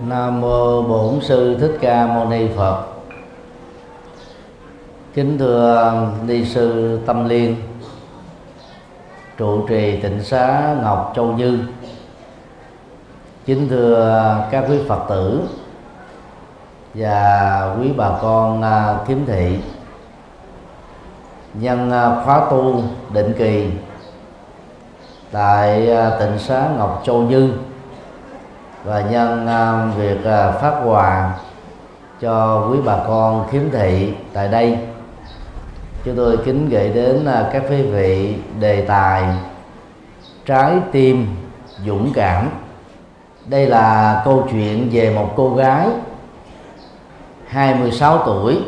Nam mô Bổn sư Thích Ca Mâu Ni Phật. Kính thưa ni sư Tâm Liên, trụ trì tịnh xá Ngọc Châu Như. Kính thưa các quý Phật tử và quý bà con à, kiếm thị nhân à, khóa tu định kỳ tại à, tịnh xá Ngọc Châu Như và nhân à, việc à, phát quà cho quý bà con khiếm thị tại đây. Chúng tôi kính gửi đến à, các quý vị đề tài trái tim dũng cảm. Đây là câu chuyện về một cô gái 26 tuổi,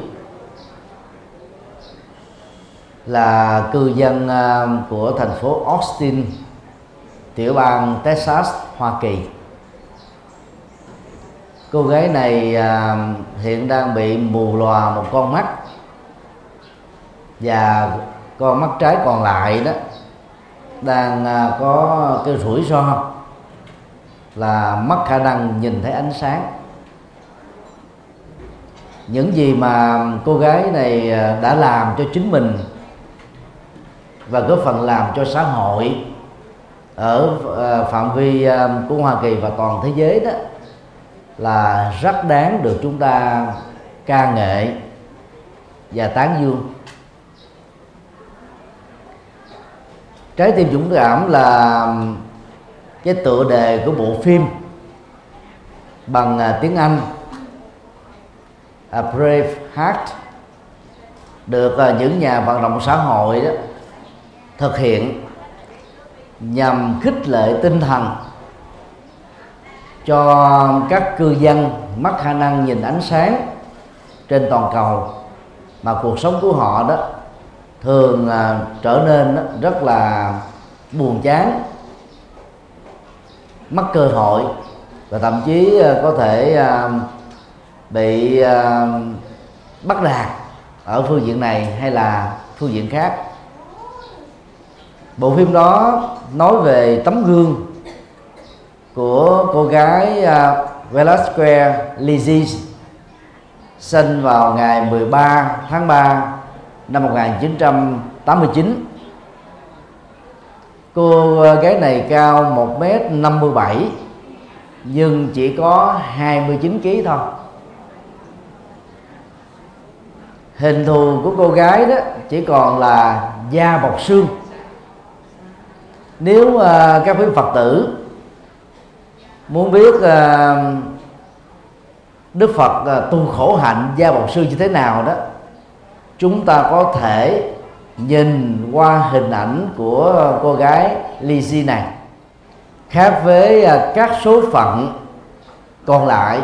là cư dân của thành phố Austin, tiểu bang Texas, Hoa Kỳ cô gái này à, hiện đang bị mù lòa một con mắt. Và con mắt trái còn lại đó đang à, có cái rủi ro là mất khả năng nhìn thấy ánh sáng. Những gì mà cô gái này à, đã làm cho chính mình và góp phần làm cho xã hội ở à, phạm vi à, của Hoa Kỳ và toàn thế giới đó là rất đáng được chúng ta ca nghệ và tán dương. Trái tim dũng cảm là cái tựa đề của bộ phim bằng à, tiếng Anh, A Brave Heart, được à, những nhà vận động xã hội đó thực hiện nhằm khích lệ tinh thần cho các cư dân mất khả năng nhìn ánh sáng trên toàn cầu. Mà cuộc sống của họ đó thường à, trở nên rất là buồn chán mất cơ hội và thậm chí à, có thể à, bị bắt đạt ở phương diện này hay là phương diện khác. Bộ phim đó nói về tấm gương của cô gái à, uh, Velasquez Lizis sinh vào ngày 13 tháng 3 năm 1989 cô à, gái này cao 1m57 nhưng chỉ có 29 kg thôi. Hình thù của cô gái đó chỉ còn là da bọc xương. Nếu uh, các quý phật tử muốn biết uh, đức phật uh, tu khổ hạnh gia bậc sư như thế nào đó chúng ta có thể nhìn qua hình ảnh của cô gái Lizzie này. Khác với ờ, các số phận còn lại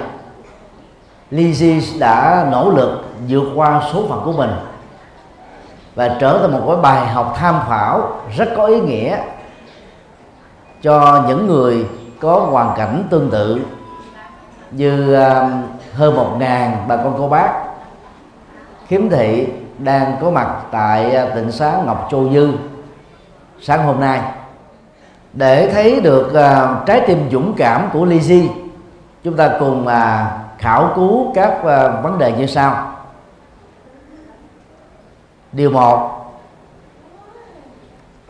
Lizzie đã nỗ lực vượt qua số phận của mình và trở thành một cái bài học tham khảo rất có ý nghĩa cho những người có hoàn cảnh tương tự như à, hơn một ngàn bà con cô bác khiếm thị đang có mặt tại à, tỉnh xá Ngọc Châu Dư sáng hôm nay. Để thấy được uh, trái tim dũng cảm của Lizzie chúng ta cùng uh, khảo cứu các uh, vấn đề như sau. Điều một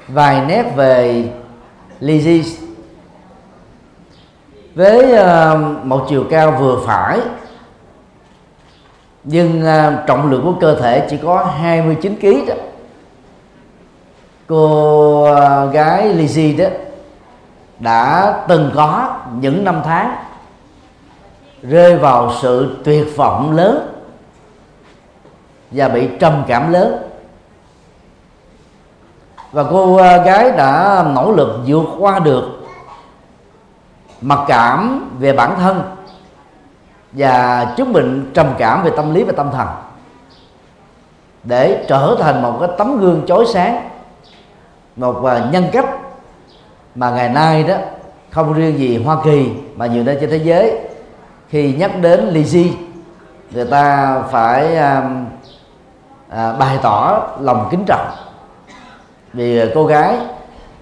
vài nét về Lizzie với ờ, một chiều cao vừa phải, nhưng ờ, trọng lượng của cơ thể chỉ có 29 kg đó. Cô ờ, gái Lizzie đó đã từng có những năm tháng rơi vào sự tuyệt vọng lớn và bị trầm cảm lớn. Và cô gái đã nỗ lực vượt qua được mặc cảm về bản thân và chứng bệnh trầm cảm về tâm lý và tâm thần. Để trở thành một cái tấm gương chói sáng một à, nhân cách mà ngày nay đó không riêng gì Hoa Kỳ mà nhiều nơi trên thế giới khi nhắc đến Lizzie người ta phải à, à, bày tỏ lòng kính trọng. Vì cô gái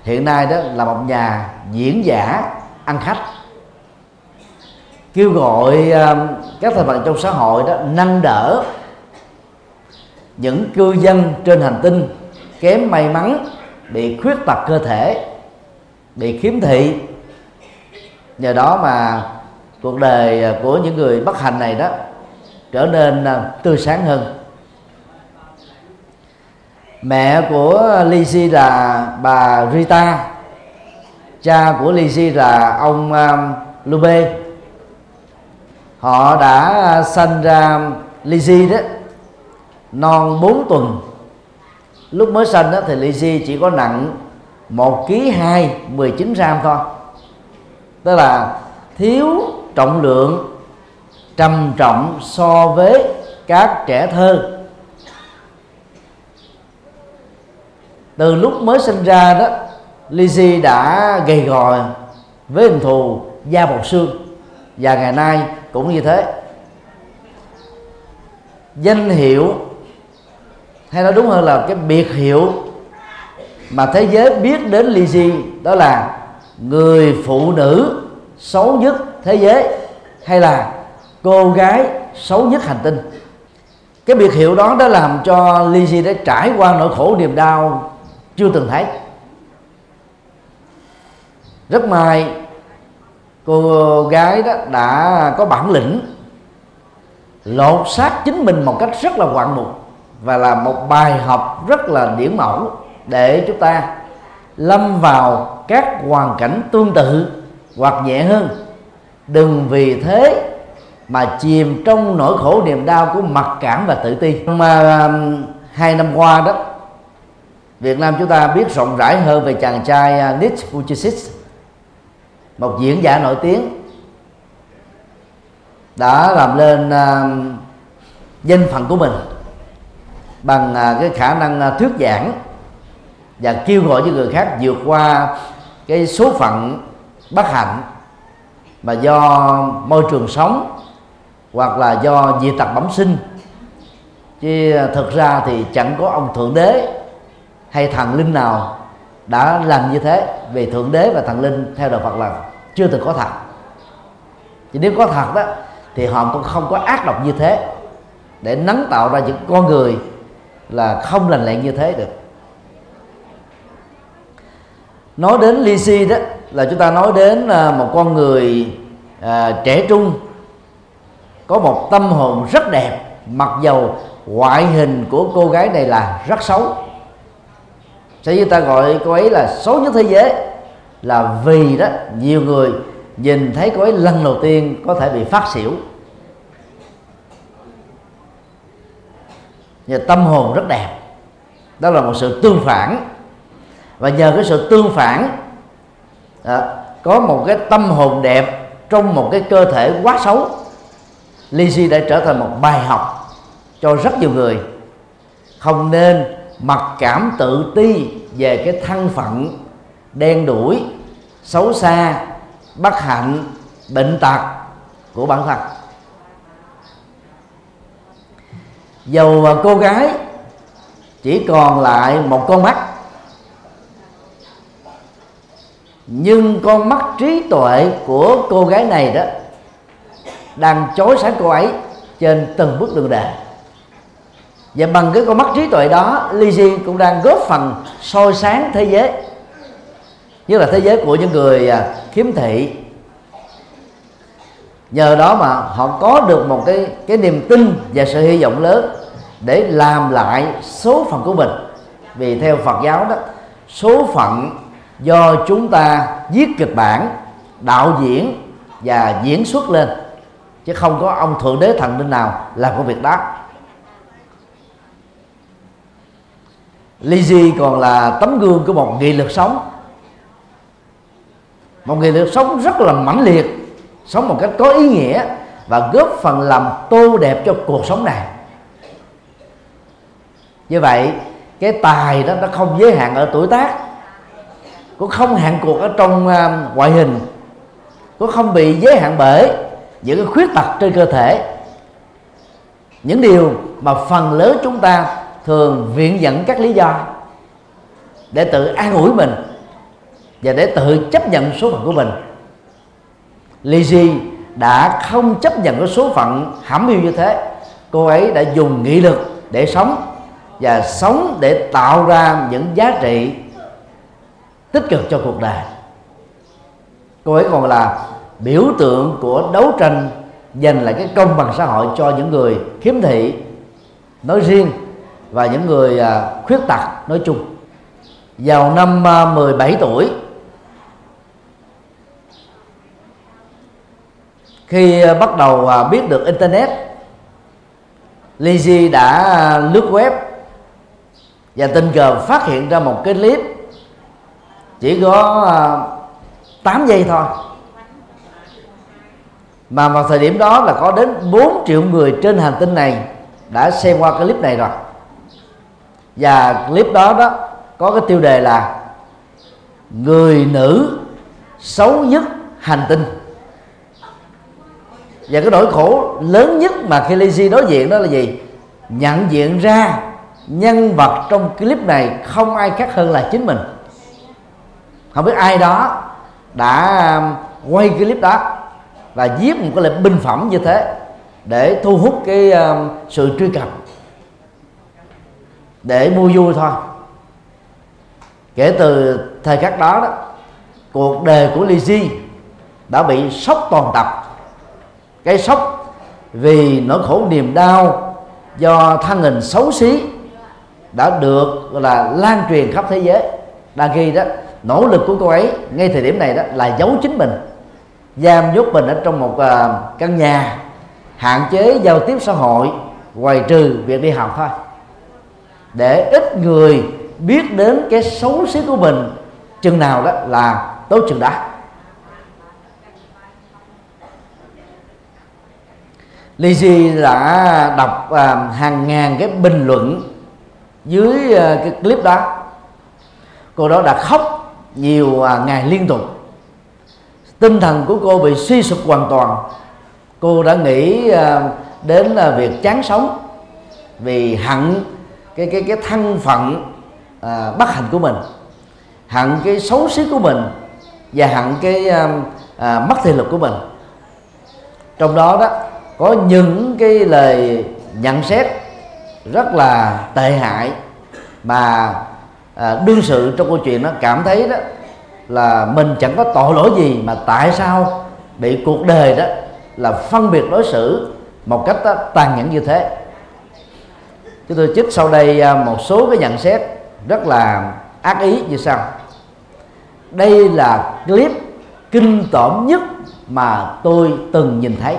hiện nay đó là một nhà diễn giả ăn khách. Kêu gọi ờ, các thành phần trong xã hội đó nâng đỡ những cư dân trên hành tinh, kém may mắn, bị khuyết tật cơ thể, bị khiếm thị. Nhờ đó mà cuộc đời của những người bất hạnh này đó trở nên ờ, tươi sáng hơn. Mẹ của Lizzie là bà Rita cha của Lizzie là ông um, Lube họ đã sanh ra Lizzie đó non 4 tuần. Lúc mới sanh đó thì Lizzie chỉ có nặng một ký hai 19 gram thôi. Tức là thiếu trọng lượng trầm trọng so với các trẻ thơ. Từ lúc mới sinh ra đó Lizzie đã gầy gò với hình thù da bọc xương và ngày nay cũng như thế. Danh hiệu hay nói đúng hơn là cái biệt hiệu mà thế giới biết đến Lizzie đó là người phụ nữ xấu nhất thế giới hay là cô gái xấu nhất hành tinh. Cái biệt hiệu đó đã làm cho Lizzie đã trải qua nỗi khổ niềm đau chưa từng thấy rất may, cô gái đó đã có bản lĩnh lột xác chính mình một cách rất là ngoạn mục và là một bài học rất là điển mẫu để chúng ta lâm vào các hoàn cảnh tương tự hoặc nhẹ hơn. Đừng vì thế mà chìm trong nỗi khổ niềm đau của mặc cảm và tự ti. Mà um, hai năm qua đó, Việt Nam chúng ta biết rộng rãi hơn về chàng trai uh, Nick Vujicic một diễn giả nổi tiếng đã làm lên uh, danh phận của mình bằng uh, cái khả năng uh, thuyết giảng và kêu gọi cho người khác vượt qua cái số phận bất hạnh mà do môi trường sống hoặc là do dị tật bẩm sinh. Chứ à, thực ra thì chẳng có ông thượng đế hay thần linh nào đã làm như thế vì thượng đế và thần linh theo đạo Phật là chưa từng có thật. Chứ nếu có thật đó thì họ cũng không có ác độc như thế để nắng tạo ra những con người là không lành lẹn như thế được. Nói đến ly si đó là chúng ta nói đến à, một con người à, trẻ trung có một tâm hồn rất đẹp mặc dầu ngoại hình của cô gái này là rất xấu. Sẽ như ta gọi cô ấy là xấu nhất thế giới là vì đó nhiều người nhìn thấy cô ấy lần đầu tiên có thể bị phát xỉu. Và tâm hồn rất đẹp. Đó là một sự tương phản. Và nhờ cái sự tương phản à, có một cái tâm hồn đẹp trong một cái cơ thể quá xấu Lizzie đã trở thành một bài học cho rất nhiều người. Không nên mặc cảm tự ti về cái thân phận đen đuổi, xấu xa, bất hạnh, bệnh tật của bản thân. Dầu cô gái chỉ còn lại một con mắt, nhưng con mắt trí tuệ của cô gái này đó đang chối sáng cô ấy trên từng bước đường đề và bằng cái con mắt trí tuệ đó Lizzie cũng đang góp phần soi sáng thế giới nhất là thế giới của những người à, khiếm thị. Nhờ đó mà họ có được một cái cái niềm tin và sự hy vọng lớn để làm lại số phận của mình. Vì theo Phật giáo đó, số phận do chúng ta viết kịch bản, đạo diễn và diễn xuất lên, chứ không có ông thượng đế thần linh nào làm công việc đó. Lizzie còn là tấm gương của một nghị lực sống một người được sống rất là mãnh liệt sống một cách có ý nghĩa và góp phần làm tô đẹp cho cuộc sống này. Như vậy cái tài đó nó không giới hạn ở tuổi tác cũng không hạn cuộc ở trong uh, ngoại hình cũng không bị giới hạn bởi những cái khuyết tật trên cơ thể. Những điều mà phần lớn chúng ta thường viện dẫn các lý do để tự an ủi mình và để tự chấp nhận số phận của mình. Lizzie đã không chấp nhận cái số phận hãm hiu như thế. Cô ấy đã dùng nghị lực để sống và sống để tạo ra những giá trị tích cực cho cuộc đời. Cô ấy còn là biểu tượng của đấu tranh giành lại cái công bằng xã hội cho những người khiếm thị nói riêng và những người à, khuyết tật nói chung. Vào năm à, 17 tuổi khi à, bắt đầu à, biết được internet, Lizzy đã à, lướt web và tình cờ phát hiện ra một cái clip chỉ có 8 giây thôi. Mà vào thời điểm đó là có đến 4 triệu người trên hành tinh này đã xem qua clip này rồi. Và clip đó đó có cái tiêu đề là người nữ xấu nhất hành tinh và cái nỗi khổ lớn nhất mà khi Lizzy đối diện đó là gì? Nhận diện ra nhân vật trong clip này không ai khác hơn là chính mình. Không biết ai đó đã um, quay clip đó và viết một cái lệnh binh phẩm như thế để thu hút cái um, sự truy cập. Để mua vui thôi. Kể từ thời khắc đó đó, cuộc đời của Lizzy đã bị sốc toàn tập cái sốc vì nỗi khổ niềm đau do thân hình xấu xí đã được là lan truyền khắp thế giới. Đang ghi đó nỗ lực của cô ấy ngay thời điểm này đó là giấu chính mình giam nhốt mình ở trong một uh, căn nhà hạn chế giao tiếp xã hội ngoài trừ việc đi học thôi. Để ít người biết đến cái xấu xí của mình chừng nào đó là tốt chừng đó. Lizzy đã đọc à, hàng ngàn cái bình luận dưới à, cái clip đó. Cô đó đã khóc nhiều à, ngày liên tục. Tinh thần của cô bị suy sụp hoàn toàn. Cô đã nghĩ à, đến à, việc chán sống vì hận cái cái cái thân phận à, bất hạnh của mình hận cái xấu xí của mình và hận cái à, à, mất thị lực của mình. Trong đó đó có những cái lời nhận xét rất là tệ hại mà à, đương sự trong câu chuyện nó cảm thấy đó là mình chẳng có tội lỗi gì mà tại sao bị cuộc đời đó là phân biệt đối xử một cách đó, tàn nhẫn như thế. Chúng tôi trích sau đây à, một số cái nhận xét rất là ác ý như sau. Đây là clip kinh tởm nhất mà tôi từng nhìn thấy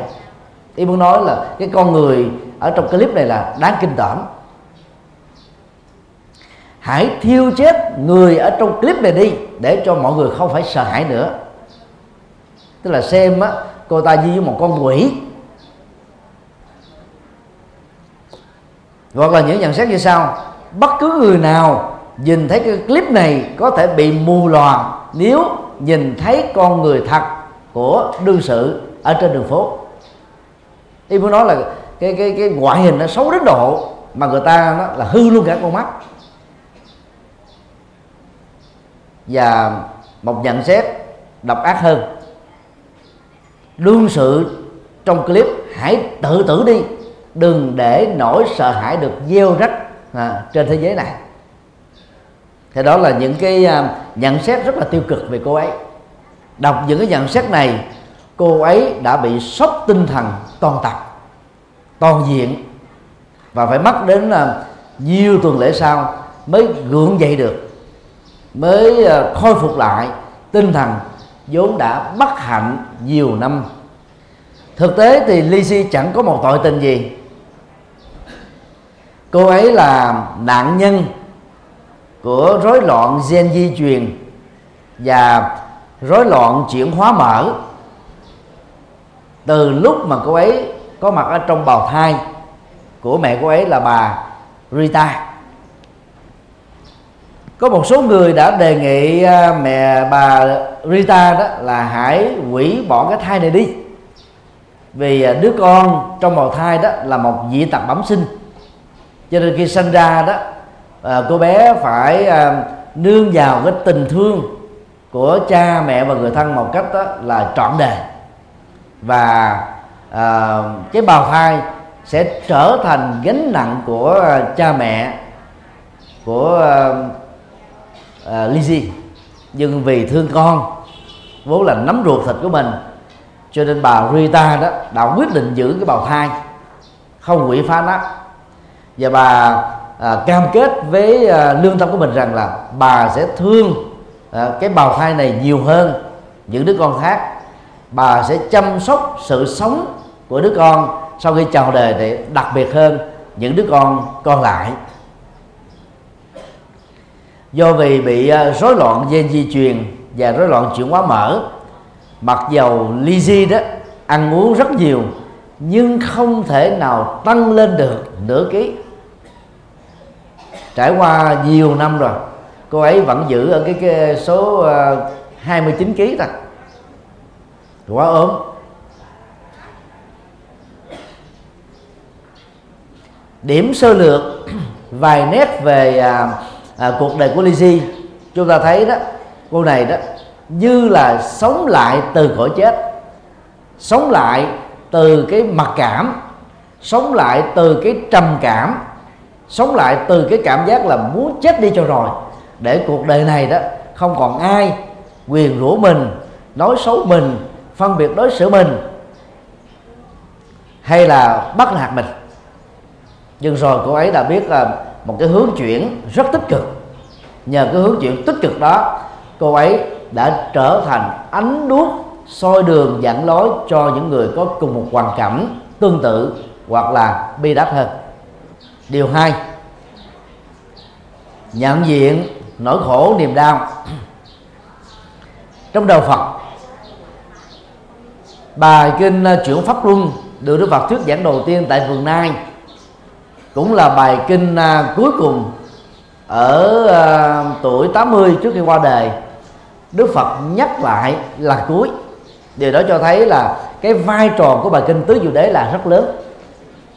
ý muốn nói là cái con người ở trong clip này là đáng kinh tởm. Hãy thiêu chết người ở trong clip này đi, để cho mọi người không phải sợ hãi nữa. Tức là xem á, cô ta như một con quỷ. Hoặc là những nhận xét như sau. Bất cứ người nào nhìn thấy cái clip này có thể bị mù lòa nếu nhìn thấy con người thật của đương sự ở trên đường phố ý muốn nói là cái cái cái ngoại hình nó xấu đến độ mà người ta nó là hư luôn cả con mắt. Và một nhận xét độc ác hơn. Đương sự trong clip hãy tự tử đi. Đừng để nỗi sợ hãi được gieo rắc à, trên thế giới này. Thì đó là những cái à, nhận xét rất là tiêu cực về cô ấy. Đọc những cái nhận xét này cô ấy đã bị sốc tinh thần toàn tập, toàn diện. Và phải mất đến là nhiều tuần lễ sau mới gượng dậy được, mới à, khôi phục lại tinh thần vốn đã bất hạnh nhiều năm. Thực tế thì Lizzy chẳng có một tội tình gì. Cô ấy là nạn nhân của rối loạn gen di truyền và rối loạn chuyển hóa mỡ từ lúc mà cô ấy có mặt ở trong bào thai của mẹ cô ấy là bà Rita. Có một số người đã đề nghị à, mẹ bà Rita đó là hãy hủy bỏ cái thai này đi. Vì à, đứa con trong bào thai đó là một dị tật bẩm sinh. Cho nên khi sinh ra đó à, cô bé phải nương vào cái tình thương của cha mẹ và người thân một cách đó là trọn đời và à, cái bào thai sẽ trở thành gánh nặng của ờ, cha mẹ của ờ, à, à, Lizzie nhưng vì thương con vốn là nắm ruột thịt của mình cho nên bà Rita đó đã quyết định giữ cái bào thai không quỷ phá nó. Và bà à, cam kết với à, lương tâm của mình rằng là bà sẽ thương à, cái bào thai này nhiều hơn những đứa con khác bà sẽ chăm sóc sự sống của đứa con sau khi chào đời để đặc biệt hơn những đứa con còn lại. Do vì bị à, rối loạn gen di truyền và rối loạn chuyển hóa mỡ mặc dầu Lizzie đó ăn uống rất nhiều nhưng không thể nào tăng lên được nửa ký. Trải qua nhiều năm rồi cô ấy vẫn giữ ở cái, cái số uh, 29 kg thôi quá ốm. Điểm sơ lược vài nét về à, à, cuộc đời của Lizzie chúng ta thấy đó cô này đó như là sống lại từ cõi chết sống lại từ cái mặc cảm sống lại từ cái trầm cảm sống lại từ cái cảm giác là muốn chết đi cho rồi. Để cuộc đời này đó không còn ai quyền rủa mình nói xấu mình phân biệt đối xử mình hay là bắt nạt mình. Nhưng rồi cô ấy đã biết là một cái hướng chuyển rất tích cực. Nhờ cái hướng chuyển tích cực đó, cô ấy đã trở thành ánh đuốc soi đường dẫn lối cho những người có cùng một hoàn cảnh tương tự hoặc là bi đát hơn. Điều hai, nhận diện nỗi khổ niềm đau. Trong đầu Phật bài kinh ờ, chuyển pháp luân được Đức Phật thuyết giảng đầu tiên tại vườn Nai. Cũng là bài kinh ờ, cuối cùng ở ờ, tuổi 80 trước khi qua đời. Đức Phật nhắc lại là cuối. Điều đó cho thấy là cái vai trò của bài kinh tứ diệu đế là rất lớn.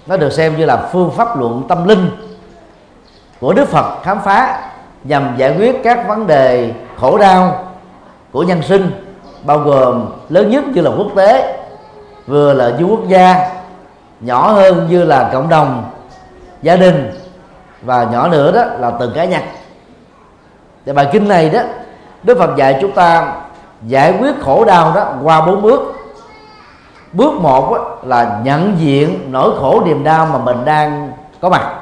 Nó được xem như là phương pháp luận tâm linh của Đức Phật khám phá nhằm giải quyết các vấn đề khổ đau của nhân sinh bao gồm lớn nhất như là quốc tế vừa là du quốc gia nhỏ hơn như là cộng đồng gia đình và nhỏ nữa đó là từng cá nhân. Thì bài kinh này đó Đức Phật dạy chúng ta giải quyết khổ đau đó qua bốn bước. Bước một đó, là nhận diện nỗi khổ niềm đau mà mình đang có mặt.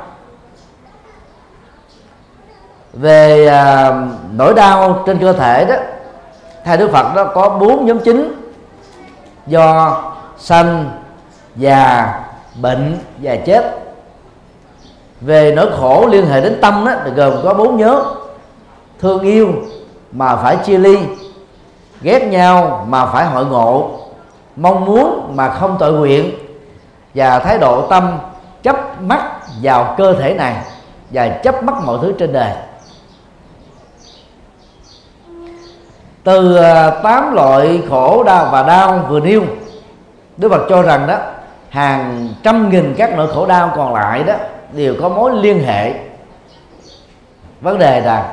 Về à, nỗi đau trên cơ thể đó theo đức phật đó có bốn nhóm chính. Do sanh, già, bệnh và chết. Về nỗi khổ liên hệ đến tâm đó, thì gồm có bốn nhóm. Thương yêu mà phải chia ly, ghét nhau mà phải hội ngộ, mong muốn mà không tội nguyện, và thái độ tâm chấp mắt vào cơ thể này và chấp mắt mọi thứ trên đời. Từ à, tám loại khổ đau và đau vừa nêu, Đức Phật cho rằng đó, hàng trăm nghìn các nỗi khổ đau còn lại đó đều có mối liên hệ. Vấn đề là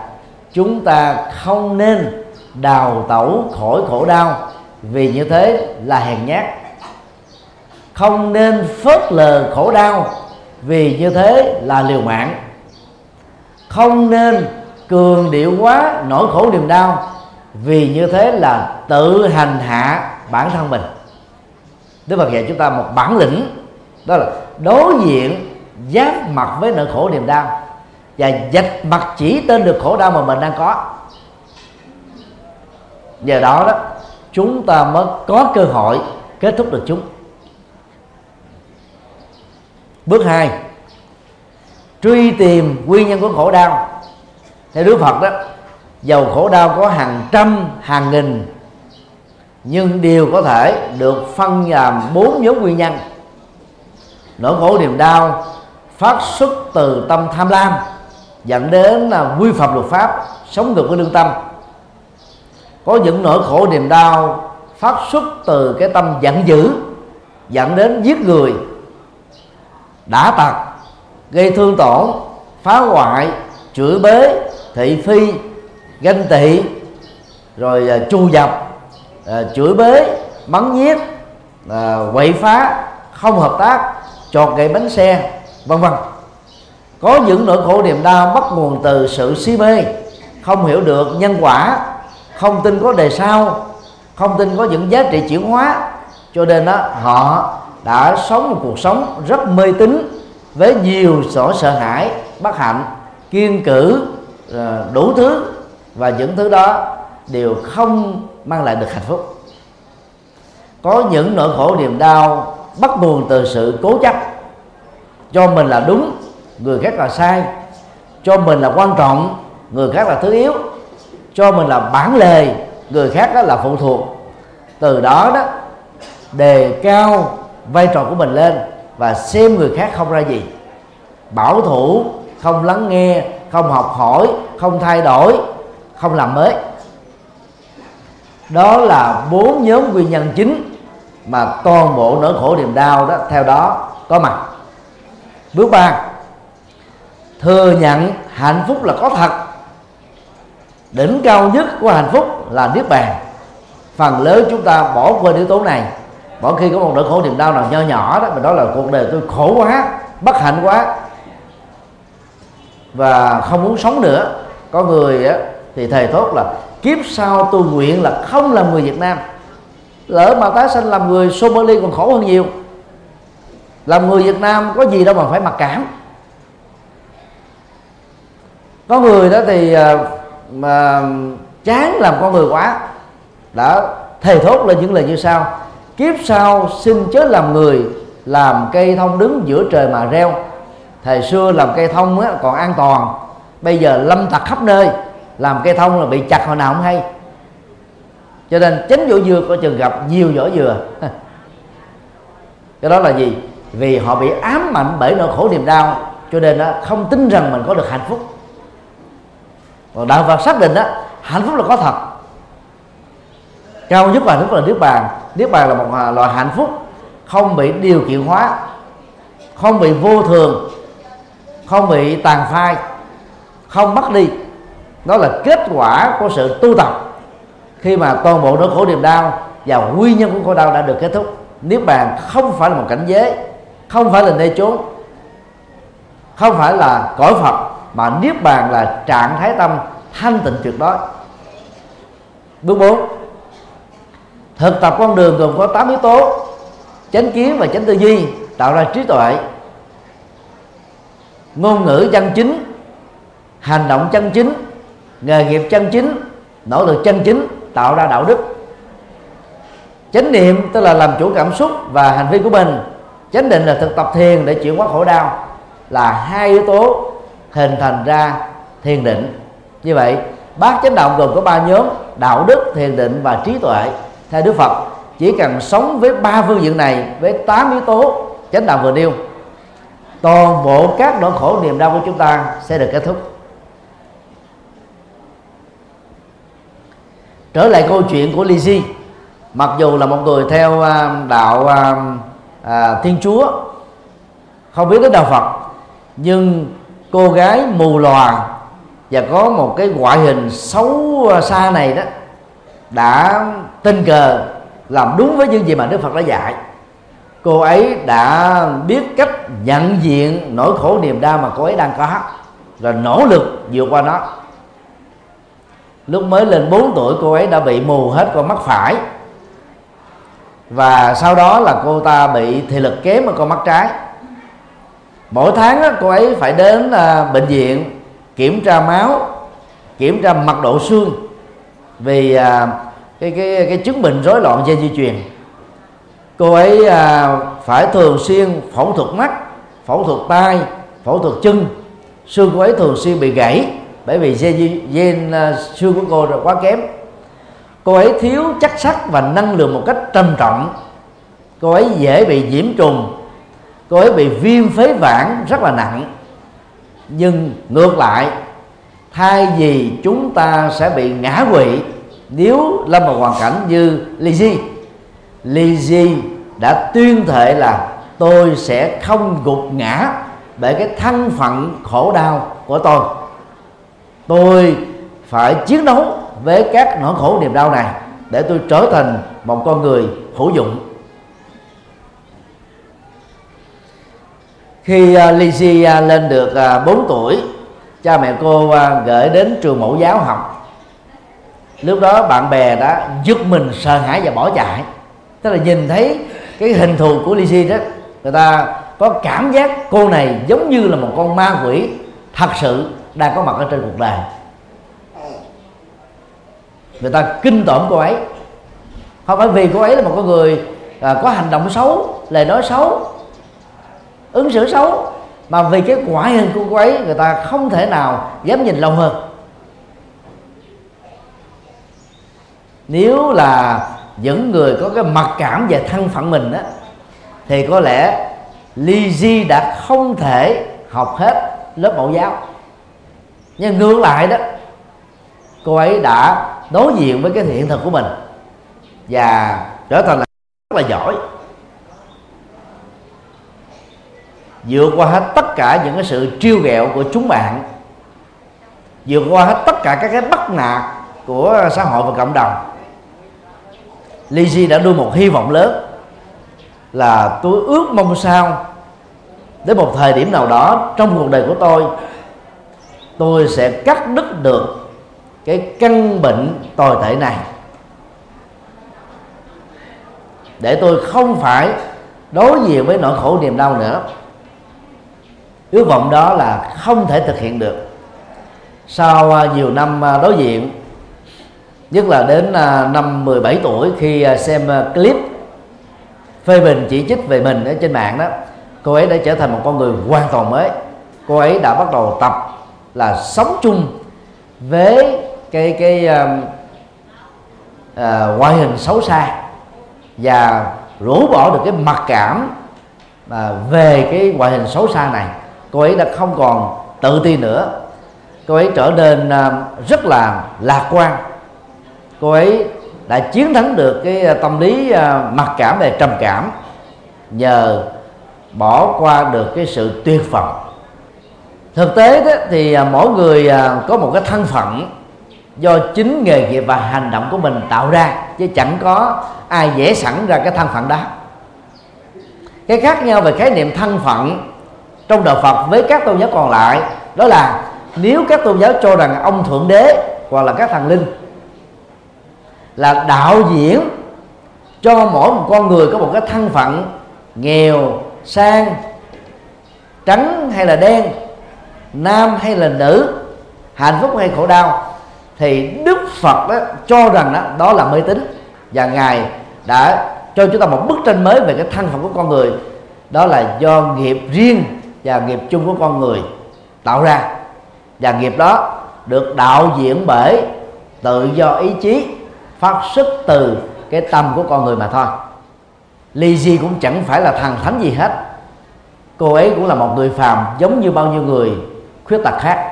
chúng ta không nên đào tẩu khỏi khổ đau, vì như thế là hèn nhát. Không nên phớt lờ khổ đau, vì như thế là liều mạng. Không nên cường điệu quá nỗi khổ niềm đau vì như thế là tự hành hạ bản thân mình. Đức Phật dạy chúng ta một bản lĩnh, đó là đối diện giáp mặt với nỗi khổ niềm đau và dạch mặt chỉ tên được khổ đau mà mình đang có. Nhờ đó đó, chúng ta mới có cơ hội kết thúc được chúng. Bước hai, truy tìm nguyên nhân của khổ đau. Theo Đức Phật đó dầu khổ đau có hàng trăm, hàng nghìn, nhưng đều có thể được phân làm bốn nhóm nguyên nhân. Nỗi khổ niềm đau phát xuất từ tâm tham lam, dẫn đến là vi phạm luật pháp, sống ngược với lương tâm. Có những nỗi khổ niềm đau phát xuất từ cái tâm giận dữ, dẫn đến giết người đã tật gây thương tổn, phá hoại, chửi bế, thị phi ganh tị rồi uh, chu dập uh, chửi bới mắng nhiếc à, quậy phá không hợp tác chọt gậy bánh xe vân vân. Có những nỗi khổ niềm đau bắt nguồn từ sự si mê không hiểu được nhân quả không tin có đề sau không tin có những giá trị chuyển hóa. Cho nên đó họ đã sống một cuộc sống rất mê tín với nhiều nỗi sợ hãi bất hạnh kiên cử à, đủ thứ và những thứ đó đều không mang lại được hạnh phúc. Có những nỗi khổ niềm đau bắt nguồn từ sự cố chấp. Cho mình là đúng, người khác là sai. Cho mình là quan trọng, người khác là thứ yếu. Cho mình là bản lề, người khác đó là phụ thuộc. Từ đó đó, đề cao vai trò của mình lên và xem người khác không ra gì. Bảo thủ, không lắng nghe, không học hỏi, không thay đổi không làm mới. Đó là bốn nhóm nguyên nhân chính mà toàn bộ nỗi khổ niềm đau đó theo đó có mặt. Bước ba thừa nhận hạnh phúc là có thật. Đỉnh cao nhất của hạnh phúc là niết bàn. Phần lớn chúng ta bỏ quên yếu tố này. Mỗi khi có một nỗi khổ niềm đau nào nho nhỏ đó mình nói là cuộc đời tôi khổ quá bất hạnh quá và không muốn sống nữa. Có người á, thì thầy thốt là kiếp sau tôi nguyện là không làm người Việt Nam. Lỡ mà tái sanh làm người Somali còn khổ hơn nhiều. Làm người Việt Nam có gì đâu mà phải mặc cảm. Có người đó thì à, mà chán làm con người quá. Đã thề thốt lên những lời như sau kiếp sau xin chớ làm người làm cây thông đứng giữa trời mà reo. Thời xưa làm cây thông á, còn an toàn. Bây giờ lâm tặc khắp nơi làm cây thông là bị chặt hồi nào không hay. Cho nên tránh vỏ dừa có chừng gặp nhiều vỏ dừa. Cái đó là gì? Vì họ bị ám ảnh bởi nỗi khổ niềm đau cho nên đó, không tin rằng mình có được hạnh phúc. Còn đạo Phật xác định đó hạnh phúc là có thật. Cao nhất là hạnh phúc là niết bàn. Niết bàn là một à, loại hạnh phúc không bị điều kiện hóa không bị vô thường không bị tàn phai không mất đi đó là kết quả của sự tu tập. Khi mà toàn bộ nỗi khổ niềm đau và nguyên nhân của khổ đau đã được kết thúc, niết bàn không phải là một cảnh giới, không phải là nơi chốn, không phải là cõi phật, mà niết bàn là trạng thái tâm thanh tịnh tuyệt đối. Bước 4 thực tập con đường gồm có 8 yếu tố, chánh kiến và chánh tư duy tạo ra trí tuệ, ngôn ngữ chân chính, hành động chân chính nghề nghiệp chân chính, nỗ lực chân chính, tạo ra đạo đức. Chánh niệm tức là làm chủ cảm xúc và hành vi của mình. Chánh định là thực tập thiền để chuyển hóa khổ đau, là hai yếu tố hình thành ra thiền định. Như vậy, bát chánh đạo gồm có ba nhóm, đạo đức, thiền định và trí tuệ. Theo đức phật, chỉ cần sống với ba phương diện này, với tám yếu tố, chánh đạo vừa nêu, toàn bộ các nỗi khổ niềm đau của chúng ta sẽ được kết thúc. Trở lại câu chuyện của Lizzie mặc dù là một người theo à, đạo à, à, Thiên Chúa không biết đến đạo Phật nhưng cô gái mù lòa và có một cái ngoại hình xấu à, xa này đó đã tình cờ làm đúng với những gì mà Đức Phật đã dạy. Cô ấy đã biết cách nhận diện nỗi khổ niềm đau mà cô ấy đang có rồi nỗ lực vượt qua nó lúc mới lên 4 tuổi cô ấy đã bị mù hết con mắt phải. Và sau đó là cô ta bị thị lực kém ở con mắt trái. Mỗi tháng đó, cô ấy phải đến à, bệnh viện kiểm tra máu kiểm tra mật độ xương vì à, cái cái cái chứng bệnh rối loạn dây di truyền. Cô ấy à, phải thường xuyên phẫu thuật mắt phẫu thuật tai phẫu thuật chân. Xương cô ấy thường xuyên bị gãy bởi vì gen, gen à, xương của cô quá kém. Cô ấy thiếu chắc sắt và năng lượng một cách trầm trọng. Cô ấy dễ bị nhiễm trùng. Cô ấy bị viêm phế quản rất là nặng. Nhưng ngược lại thay vì chúng ta sẽ bị ngã quỵ nếu lâm vào hoàn cảnh như Lizzie Lizzie đã tuyên thệ là tôi sẽ không gục ngã bởi cái thân phận khổ đau của tôi tôi phải chiến đấu với các nỗi khổ niềm đau này để tôi trở thành một con người hữu dụng. Khi à, uh, Lysia à, lên được à, uh, 4 tuổi cha mẹ cô gửi đến trường mẫu giáo học. Lúc đó bạn bè đã giật mình sợ hãi và bỏ chạy. Tức là nhìn thấy cái hình thù của Lysia đó người ta có cảm giác cô này giống như là một con ma quỷ thật sự đang có mặt ở trên cuộc đời. Người ta kinh tởm cô ấy. Không phải vì cô ấy là một con người à, có hành động xấu lời nói xấu ứng xử xấu mà vì cái ngoại hình của cô ấy người ta không thể nào dám nhìn lâu hơn. Nếu là những người có cái mặc cảm về thân phận mình á thì có lẽ Lizzy đã không thể học hết lớp mẫu giáo nhưng ngược lại đó, cô ấy đã đối diện với cái hiện thực của mình và trở thành là rất là giỏi. Vượt qua hết tất cả những cái sự trêu ghẹo của chúng bạn, vượt qua hết tất cả các cái bắt nạt của xã hội và cộng đồng. Lizzie đã đưa một hy vọng lớn là tôi ước mong sao đến một thời điểm nào đó trong cuộc đời của tôi tôi sẽ cắt đứt được cái căn bệnh tồi tệ này. Để tôi không phải đối diện với nỗi khổ niềm đau nữa. Ước vọng đó là không thể thực hiện được. Sau à, nhiều năm à, đối diện, nhất là đến à, năm 17 tuổi khi xem clip phê bình chỉ trích về mình ở trên mạng đó, cô ấy đã trở thành một con người hoàn toàn mới. Cô ấy đã bắt đầu tập là sống chung với cái cái uh, uh, ngoại hình xấu xa và rũ bỏ được cái mặc cảm mà về cái ngoại hình xấu xa này. Cô ấy đã không còn tự ti nữa. Cô ấy trở nên uh, rất là lạc quan. Cô ấy đã chiến thắng được cái à, tâm lý uh, mặc cảm về trầm cảm nhờ bỏ qua được cái sự tuyệt vọng thực tế đó thì à, mỗi người à, có một cái thân phận do chính nghề nghiệp và hành động của mình tạo ra, chứ chẳng có ai dễ sẵn ra cái thân phận đó. Cái khác nhau về khái niệm thân phận trong đạo Phật với các tôn giáo còn lại đó là nếu các tôn giáo cho rằng ông thượng đế hoặc là các thần linh là đạo diễn cho mỗi một con người có một cái thân phận nghèo, sang, trắng hay là đen nam hay là nữ hạnh phúc hay khổ đau thì đức phật đó cho rằng đó, đó là mê tín. Và ngài đã cho chúng ta một bức tranh mới về cái thân phận của con người. Đó là do nghiệp riêng và nghiệp chung của con người tạo ra. Và nghiệp đó được đạo diễn bởi tự do ý chí phát xuất từ cái tâm của con người mà thôi. Ly di cũng chẳng phải là thần thánh gì hết. Cô ấy cũng là một người phàm giống như bao nhiêu người khuyết tật khác.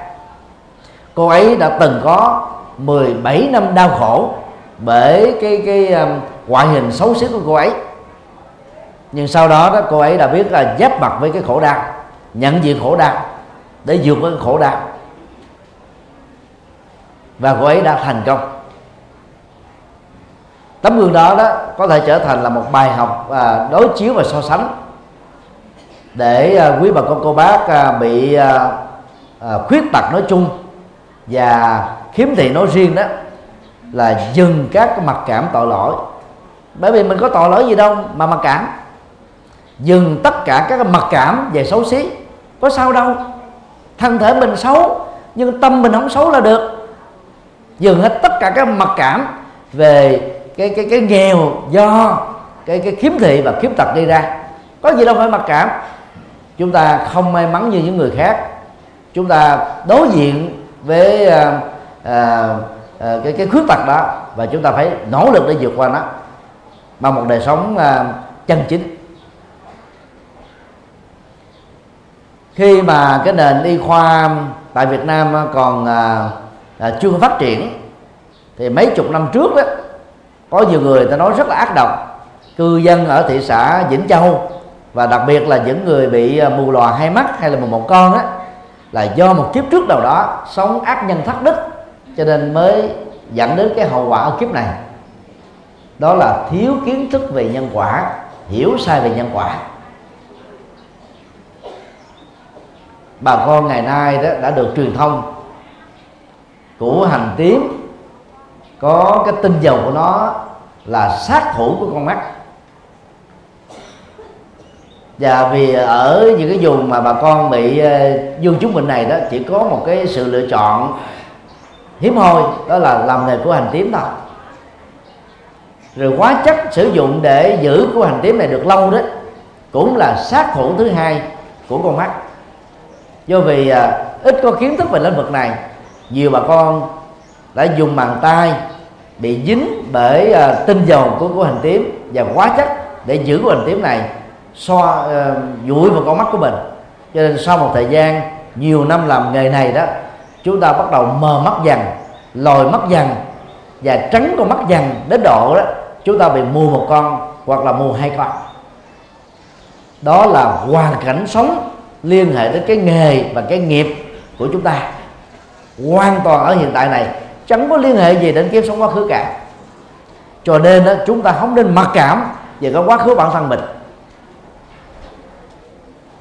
Cô ấy đã từng có 17 năm đau khổ bởi cái cái um, ngoại hình xấu xí của cô ấy. Nhưng sau đó đó cô ấy đã biết là giáp mặt với cái khổ đau nhận diện khổ đau để vượt qua cái khổ đau. Và cô ấy đã thành công. Tấm gương đó đó có thể trở thành là một bài học à, đối chiếu và so sánh để à, quý bà con cô bác à, bị à, à, khuyết tật nói chung và khiếm thị nói riêng đó là dừng các cái mặc cảm tội lỗi. Bởi vì mình có tội lỗi gì đâu mà mặc cảm. Dừng tất cả các mặc cảm về xấu xí. Có sao đâu. Thân thể mình xấu nhưng tâm mình không xấu là được. Dừng hết tất cả các mặc cảm về cái cái cái nghèo do cái cái khiếm thị và khiếm tật đi ra. Có gì đâu phải mặc cảm. Chúng ta không may mắn như những người khác chúng ta đối diện với à, à, à, cái cái khuyết tật đó và chúng ta phải nỗ lực để vượt qua nó bằng một đời sống à, chân chính. Khi mà cái nền y khoa tại Việt Nam à, còn à, à, chưa phát triển thì mấy chục năm trước đó có nhiều người ta nói rất là ác độc. Cư dân ở thị xã Vĩnh Châu và đặc biệt là những người bị à, mù lòa hai mắt hay là mù một con á là do một kiếp trước nào đó sống ác nhân thất đức cho nên mới dẫn đến cái hậu quả ở kiếp này. Đó là thiếu kiến thức về nhân quả, hiểu sai về nhân quả. Bà con ngày nay đó đã được truyền thông của hành tím, có cái tinh dầu của nó là sát thủ của con mắt và vì ở những cái vùng mà bà con bị ờ, dương chúng bệnh này đó, chỉ có một cái sự lựa chọn hiếm hoi, đó là làm nghề của hành tím thôi. Rồi hóa chất sử dụng để giữ của hành tím này được lâu đó, cũng là sát thủ thứ hai của con mắt. Do vì ờ, ít có kiến thức về lĩnh vực này, nhiều bà con đã dùng bàn tay bị dính bởi ờ, tinh dầu của của hành tím và hóa chất để giữ của hành tím này xoa uh, ờ, dụi vào con mắt của mình. Cho nên sau một thời gian nhiều năm làm nghề này đó chúng ta bắt đầu mờ mắt dần lồi mắt dần và trắng con mắt dần đến độ đó chúng ta bị mù một con hoặc là mù hai con. Đó là hoàn cảnh sống liên hệ đến cái nghề và cái nghiệp của chúng ta. Hoàn toàn ở hiện tại này chẳng có liên hệ gì đến kiếp sống quá khứ cả. Cho nên đó, chúng ta không nên mặc cảm về cái quá khứ bản thân mình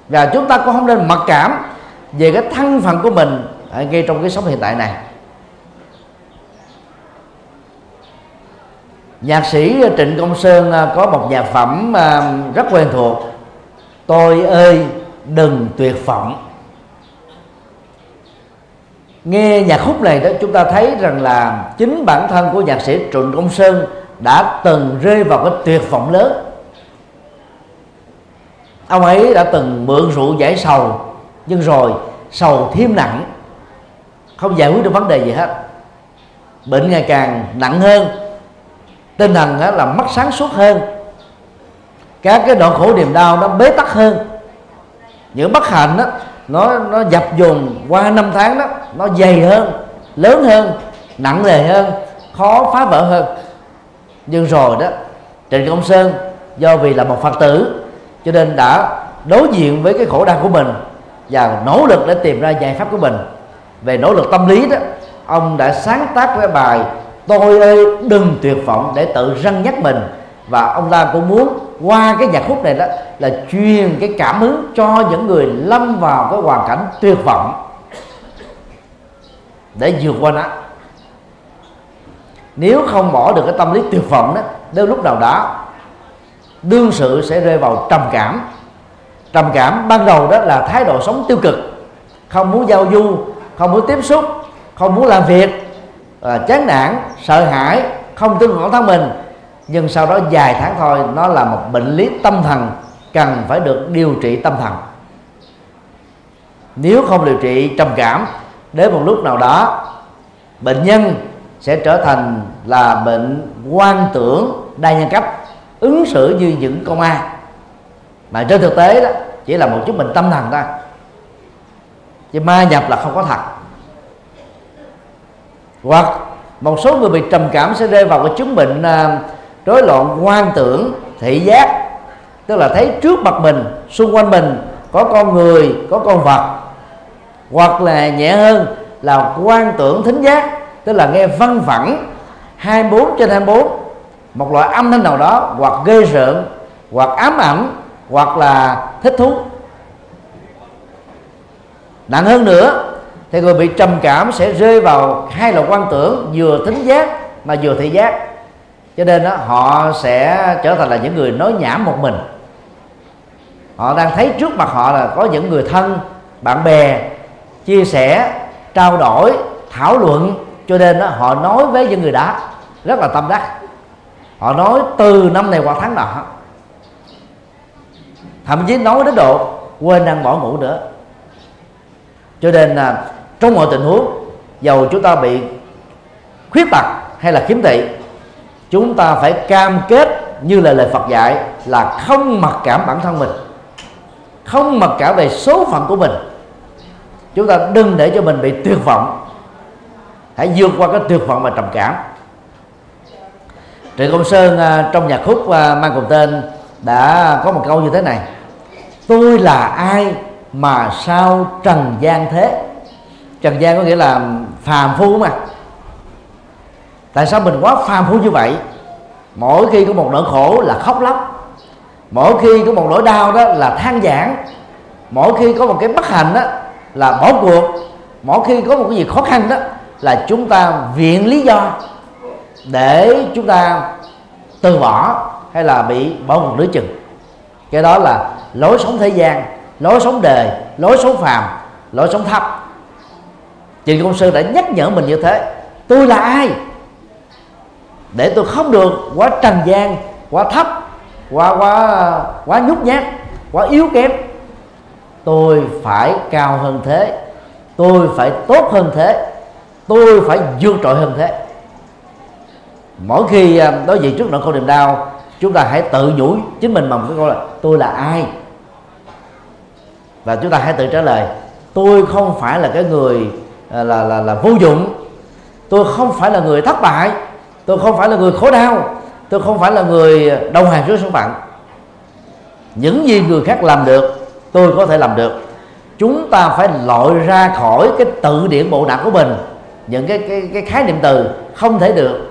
và chúng ta cũng không nên mặc cảm về cái thân phận của mình ngay trong cái sống hiện tại này. Nhạc sĩ trịnh công sơn à, có một nhạc phẩm à, rất quen thuộc. Tôi ơi, đừng tuyệt vọng. Nghe nhạc khúc này đó, chúng ta thấy rằng là chính bản thân của nhạc sĩ trịnh công sơn đã từng rơi vào cái tuyệt vọng lớn ông ấy đã từng mượn rượu giải sầu, nhưng rồi sầu thêm nặng. Không giải quyết được vấn đề gì hết. Bệnh ngày càng nặng hơn, tinh thần là mất sáng suốt hơn. Các cái nỗi khổ niềm đau nó bế tắc hơn. Những bất hạnh đó nó nó dập dồn qua năm tháng đó, nó dày hơn, lớn hơn, nặng nề hơn, khó phá vỡ hơn. Nhưng rồi đó, trịnh công sơn, do vì là một phật tử cho nên đã đối diện với cái khổ đau của mình và nỗ lực để tìm ra giải pháp của mình. Về nỗ lực tâm lý đó, ông đã sáng tác cái bài tôi ơi, đừng tuyệt vọng để tự răng nhắc mình. Và ông ta cũng muốn qua cái nhạc khúc này đó là truyền cái cảm hứng cho những người lâm vào cái hoàn cảnh tuyệt vọng. Để vượt qua nó. Nếu không bỏ được cái tâm lý tuyệt vọng đó đến lúc nào đó đương sự sẽ rơi vào trầm cảm. Trầm cảm ban đầu đó là thái độ sống tiêu cực không muốn giao du không muốn tiếp xúc không muốn làm việc à, chán nản sợ hãi không tin bản thân mình. Nhưng sau đó vài tháng thôi nó là một bệnh lý tâm thần cần phải được điều trị tâm thần. Nếu không điều trị trầm cảm đến một lúc nào đó bệnh nhân sẽ trở thành là bệnh quan tưởng đa nhân cấp ứng xử như những con ma. Mà trên thực tế đó, chỉ là một chút bệnh tâm thần thôi. Chứ ma nhập là không có thật. Hoặc một số người bị trầm cảm sẽ rơi vào cái chứng bệnh à, rối loạn quan tưởng, thị giác. Tức là thấy trước mặt mình, xung quanh mình có con người, có con vật. Hoặc là nhẹ hơn là quan tưởng thính giác. Tức là nghe văng vẳng 24 trên 24 một loại âm thanh nào đó hoặc gây rợn hoặc ám ảnh hoặc là thích thú. Nặng hơn nữa thì người bị trầm cảm sẽ rơi vào hai loại quan tưởng vừa thính giác mà vừa thị giác. Cho nên đó, họ sẽ trở thành là những người nói nhảm một mình. Họ đang thấy trước mặt họ là có những người thân bạn bè chia sẻ trao đổi thảo luận. Cho nên đó, họ nói với những người đó rất là tâm đắc họ nói từ năm này qua tháng nọ, thậm chí nói đến độ quên ăn bỏ ngủ nữa. Cho nên là trong mọi tình huống, dầu chúng ta bị khuyết tật hay là khiếm thị, chúng ta phải cam kết như là lời Phật dạy là không mặc cảm bản thân mình, không mặc cảm về số phận của mình. Chúng ta đừng để cho mình bị tuyệt vọng. Hãy vượt qua cái tuyệt vọng và trầm cảm. Trịnh Công Sơn à, trong nhạc khúc à, mang cùng tên đã có một câu như thế này. Tôi là ai mà sao trần gian thế? Trần gian có nghĩa là phàm phu mà. Tại sao mình quá phàm phu như vậy? Mỗi khi có một nỗi khổ là khóc lóc. Mỗi khi có một nỗi đau đó là than giảng. Mỗi khi có một cái bất hạnh đó là bỏ cuộc. Mỗi khi có một cái gì khó khăn đó là chúng ta viện lý do để chúng ta từ bỏ hay là bị bỏ một nửa chừng. Cái đó là lối sống thế gian, lối sống đời lối sống phàm, lối sống thấp. Chị công sư đã nhắc nhở mình như thế. Tôi là ai? Để tôi không được quá trần gian, quá thấp, quá quá quá nhút nhát, quá yếu kém. Tôi phải cao hơn thế, tôi phải tốt hơn thế, tôi phải vượt trội hơn thế mỗi khi à, đối diện trước nỗi khổ niềm đau, chúng ta hãy tự nhủ chính mình bằng cái câu là, tôi là ai? Và chúng ta hãy tự trả lời, tôi không phải là cái người là là là là vô dụng. Tôi không phải là người thất bại. Tôi không phải là người khổ đau. Tôi không phải là người đầu hàng trước số phận. Những gì người khác làm được, tôi có thể làm được. Chúng ta phải loại ra khỏi cái tự điển bộ não của mình, những cái cái cái khái niệm từ không thể được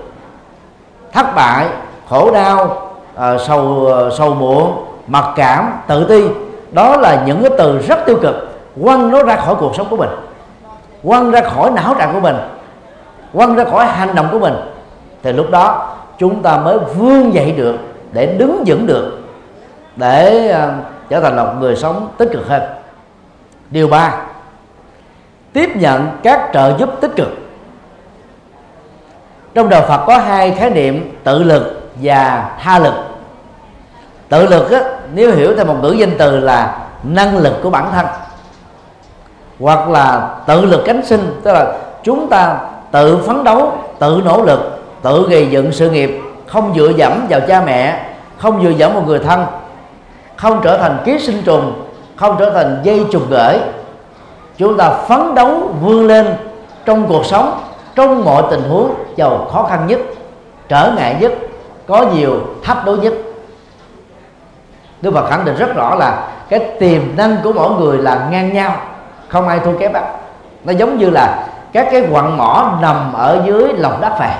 thất bại khổ đau à, sầu ờ, sầu muộn mặc cảm tự ti. Đó là những cái từ rất tiêu cực. Quăng nó ra khỏi cuộc sống của mình. Quăng ra khỏi não trạng của mình. Quăng ra khỏi hành động của mình. Thì lúc đó chúng ta mới vươn dậy được để đứng vững được để uh, trở thành một người sống tích cực hơn. Điều ba tiếp nhận các trợ giúp tích cực trong đạo Phật có hai khái niệm tự lực và tha lực. Tự lực á, nếu hiểu theo một ngữ danh từ là năng lực của bản thân. Hoặc là tự lực cánh sinh tức là chúng ta tự phấn đấu tự nỗ lực tự gây dựng sự nghiệp không dựa dẫm vào cha mẹ không dựa dẫm vào người thân không trở thành ký sinh trùng không trở thành dây trùng gửi. Chúng ta phấn đấu vươn lên trong cuộc sống trong mọi tình huống giàu khó khăn nhất, trở ngại nhất, có nhiều thách đố nhất. Đức Phật khẳng định rất rõ là cái tiềm năng của mỗi người là ngang nhau, không ai thua kém bắt nó giống như là các cái quặng mỏ nằm ở dưới lòng đất phèn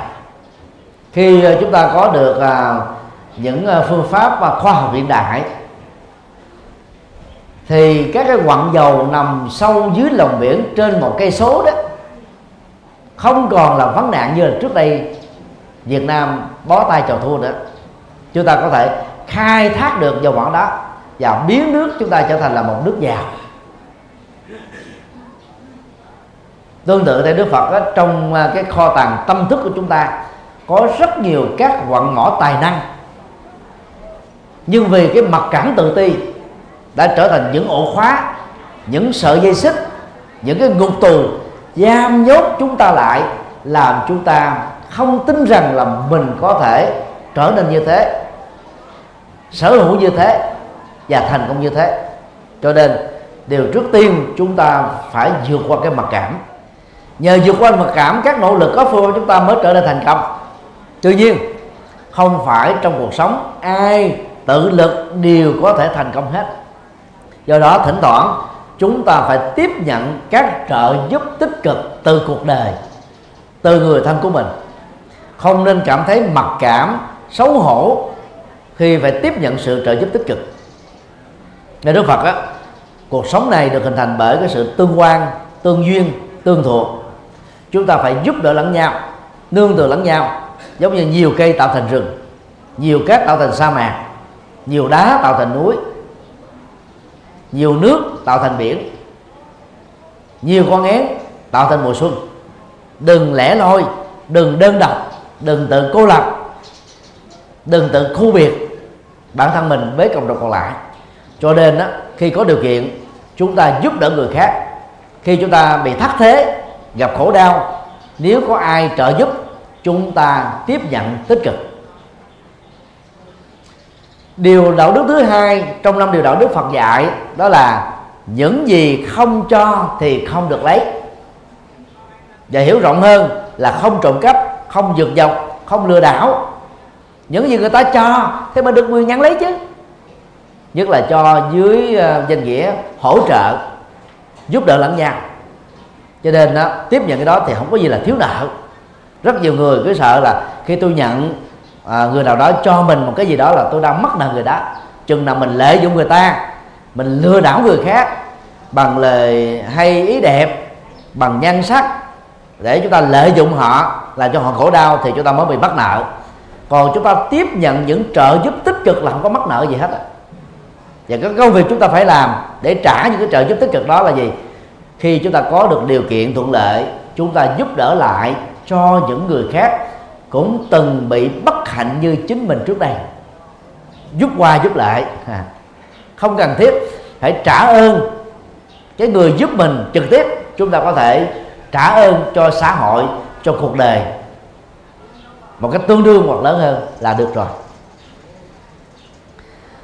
khi ờ, chúng ta có được ờ, những ờ, phương pháp và khoa học hiện đại, thì các cái quặng dầu nằm sâu dưới lòng biển trên một cây số đó không còn là vấn nạn như là trước đây Việt Nam bó tay chào thua nữa. Chúng ta có thể khai thác được dầu mỏ đó và biến nước chúng ta trở thành là một nước giàu tương tự tại Đức Phật đó, trong à, cái kho tàng tâm thức của chúng ta có rất nhiều các quặng mỏ tài năng. Nhưng vì cái mặc cảm tự ti đã trở thành những ổ khóa những sợi dây xích những cái ngục tù giam nhốt chúng ta lại, làm chúng ta không tin rằng là mình có thể trở nên như thế, sở hữu như thế và thành công như thế. Cho nên, điều trước tiên chúng ta phải vượt qua cái mặc cảm. Nhờ vượt qua mặc cảm, các nỗ lực có phương chúng ta mới trở nên thành công. Tuy nhiên, không phải trong cuộc sống ai tự lực đều có thể thành công hết. Do đó, thỉnh thoảng chúng ta phải tiếp nhận các trợ giúp tích cực từ cuộc đời, từ người thân của mình. Không nên cảm thấy mặc cảm, xấu hổ khi phải tiếp nhận sự trợ giúp tích cực. Nên Đức Phật á, cuộc sống này được hình thành bởi cái sự tương quan, tương duyên, tương thuộc. Chúng ta phải giúp đỡ lẫn nhau, nương tựa lẫn nhau, giống như nhiều cây tạo thành rừng, nhiều cát tạo thành sa mạc, nhiều đá tạo thành núi nhiều nước tạo thành biển. Nhiều con én tạo thành mùa xuân. Đừng lẻ loi đừng đơn độc đừng tự cô lập đừng tự khu biệt bản thân mình với cộng đồng còn lại. Cho nên đó, khi có điều kiện chúng ta giúp đỡ người khác. Khi chúng ta bị thất thế gặp khổ đau nếu có ai trợ giúp chúng ta tiếp nhận tích cực điều đạo đức thứ hai trong năm điều đạo đức Phật dạy đó là những gì không cho thì không được lấy. Và hiểu rộng hơn là không trộm cắp không dược dọc không lừa đảo. Những gì người ta cho thế mà được quyền nhắn lấy chứ. Nhất là cho dưới ờ, danh nghĩa hỗ trợ giúp đỡ lẫn nhau. Cho nên đó, tiếp nhận cái đó thì không có gì là thiếu nợ. Rất nhiều người cứ sợ là khi tôi nhận à, người nào đó cho mình một cái gì đó là tôi đang mất nợ người đó. Chừng nào mình lợi dụng người ta mình lừa đảo người khác bằng lời hay ý đẹp bằng nhan sắc để chúng ta lợi dụng họ làm cho họ khổ đau thì chúng ta mới bị mắc nợ. Còn chúng ta tiếp nhận những trợ giúp tích cực là không có mắc nợ gì hết và cái công việc chúng ta phải làm để trả những cái trợ giúp tích cực đó là gì? Khi chúng ta có được điều kiện thuận lợi chúng ta giúp đỡ lại cho những người khác cũng từng bị bất hạnh như chính mình trước đây. Giúp qua giúp lại. Không cần thiết phải trả ơn cái người giúp mình trực tiếp. Chúng ta có thể trả ơn cho xã hội cho cuộc đời. Một cách tương đương hoặc lớn hơn là được rồi.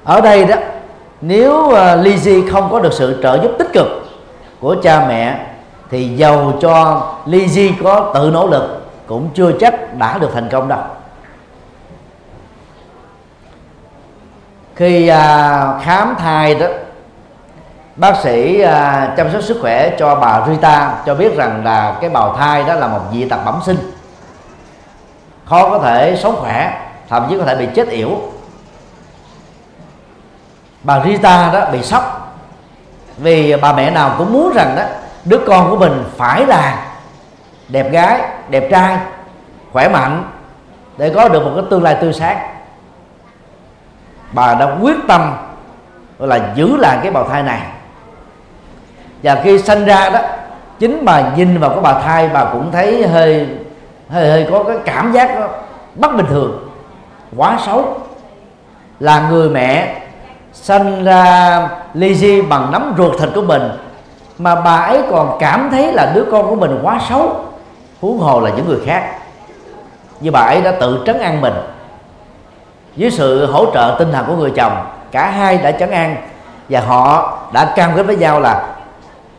Ở đây đó nếu ờ, uh, Lizzie không có được sự trợ giúp tích cực của cha mẹ thì giàu cho Lizzie có tự nỗ lực cũng chưa chắc đã được thành công đâu. Khi à, khám thai đó bác sĩ à, chăm sóc sức khỏe cho bà Rita cho biết rằng là cái bào thai đó là một dị tật bẩm sinh. Khó có thể sống khỏe thậm chí có thể bị chết yểu. Bà Rita đó bị sốc vì bà mẹ nào cũng muốn rằng đó đứa con của mình phải là đẹp gái đẹp trai khỏe mạnh để có được một cái tương lai tươi sáng. Bà đã quyết tâm là giữ lại cái bào thai này. Và khi sinh ra đó chính bà nhìn vào cái bào thai bà cũng thấy hơi hơi hơi có cái cảm giác đó, bất bình thường quá xấu. Là người mẹ sanh ra ly di bằng nắm ruột thịt của mình mà bà ấy còn cảm thấy là đứa con của mình quá xấu huống hồ là những người khác như bà ấy đã tự trấn an mình. Dưới sự hỗ trợ tinh thần của người chồng, cả hai đã trấn an và họ đã cam kết với nhau là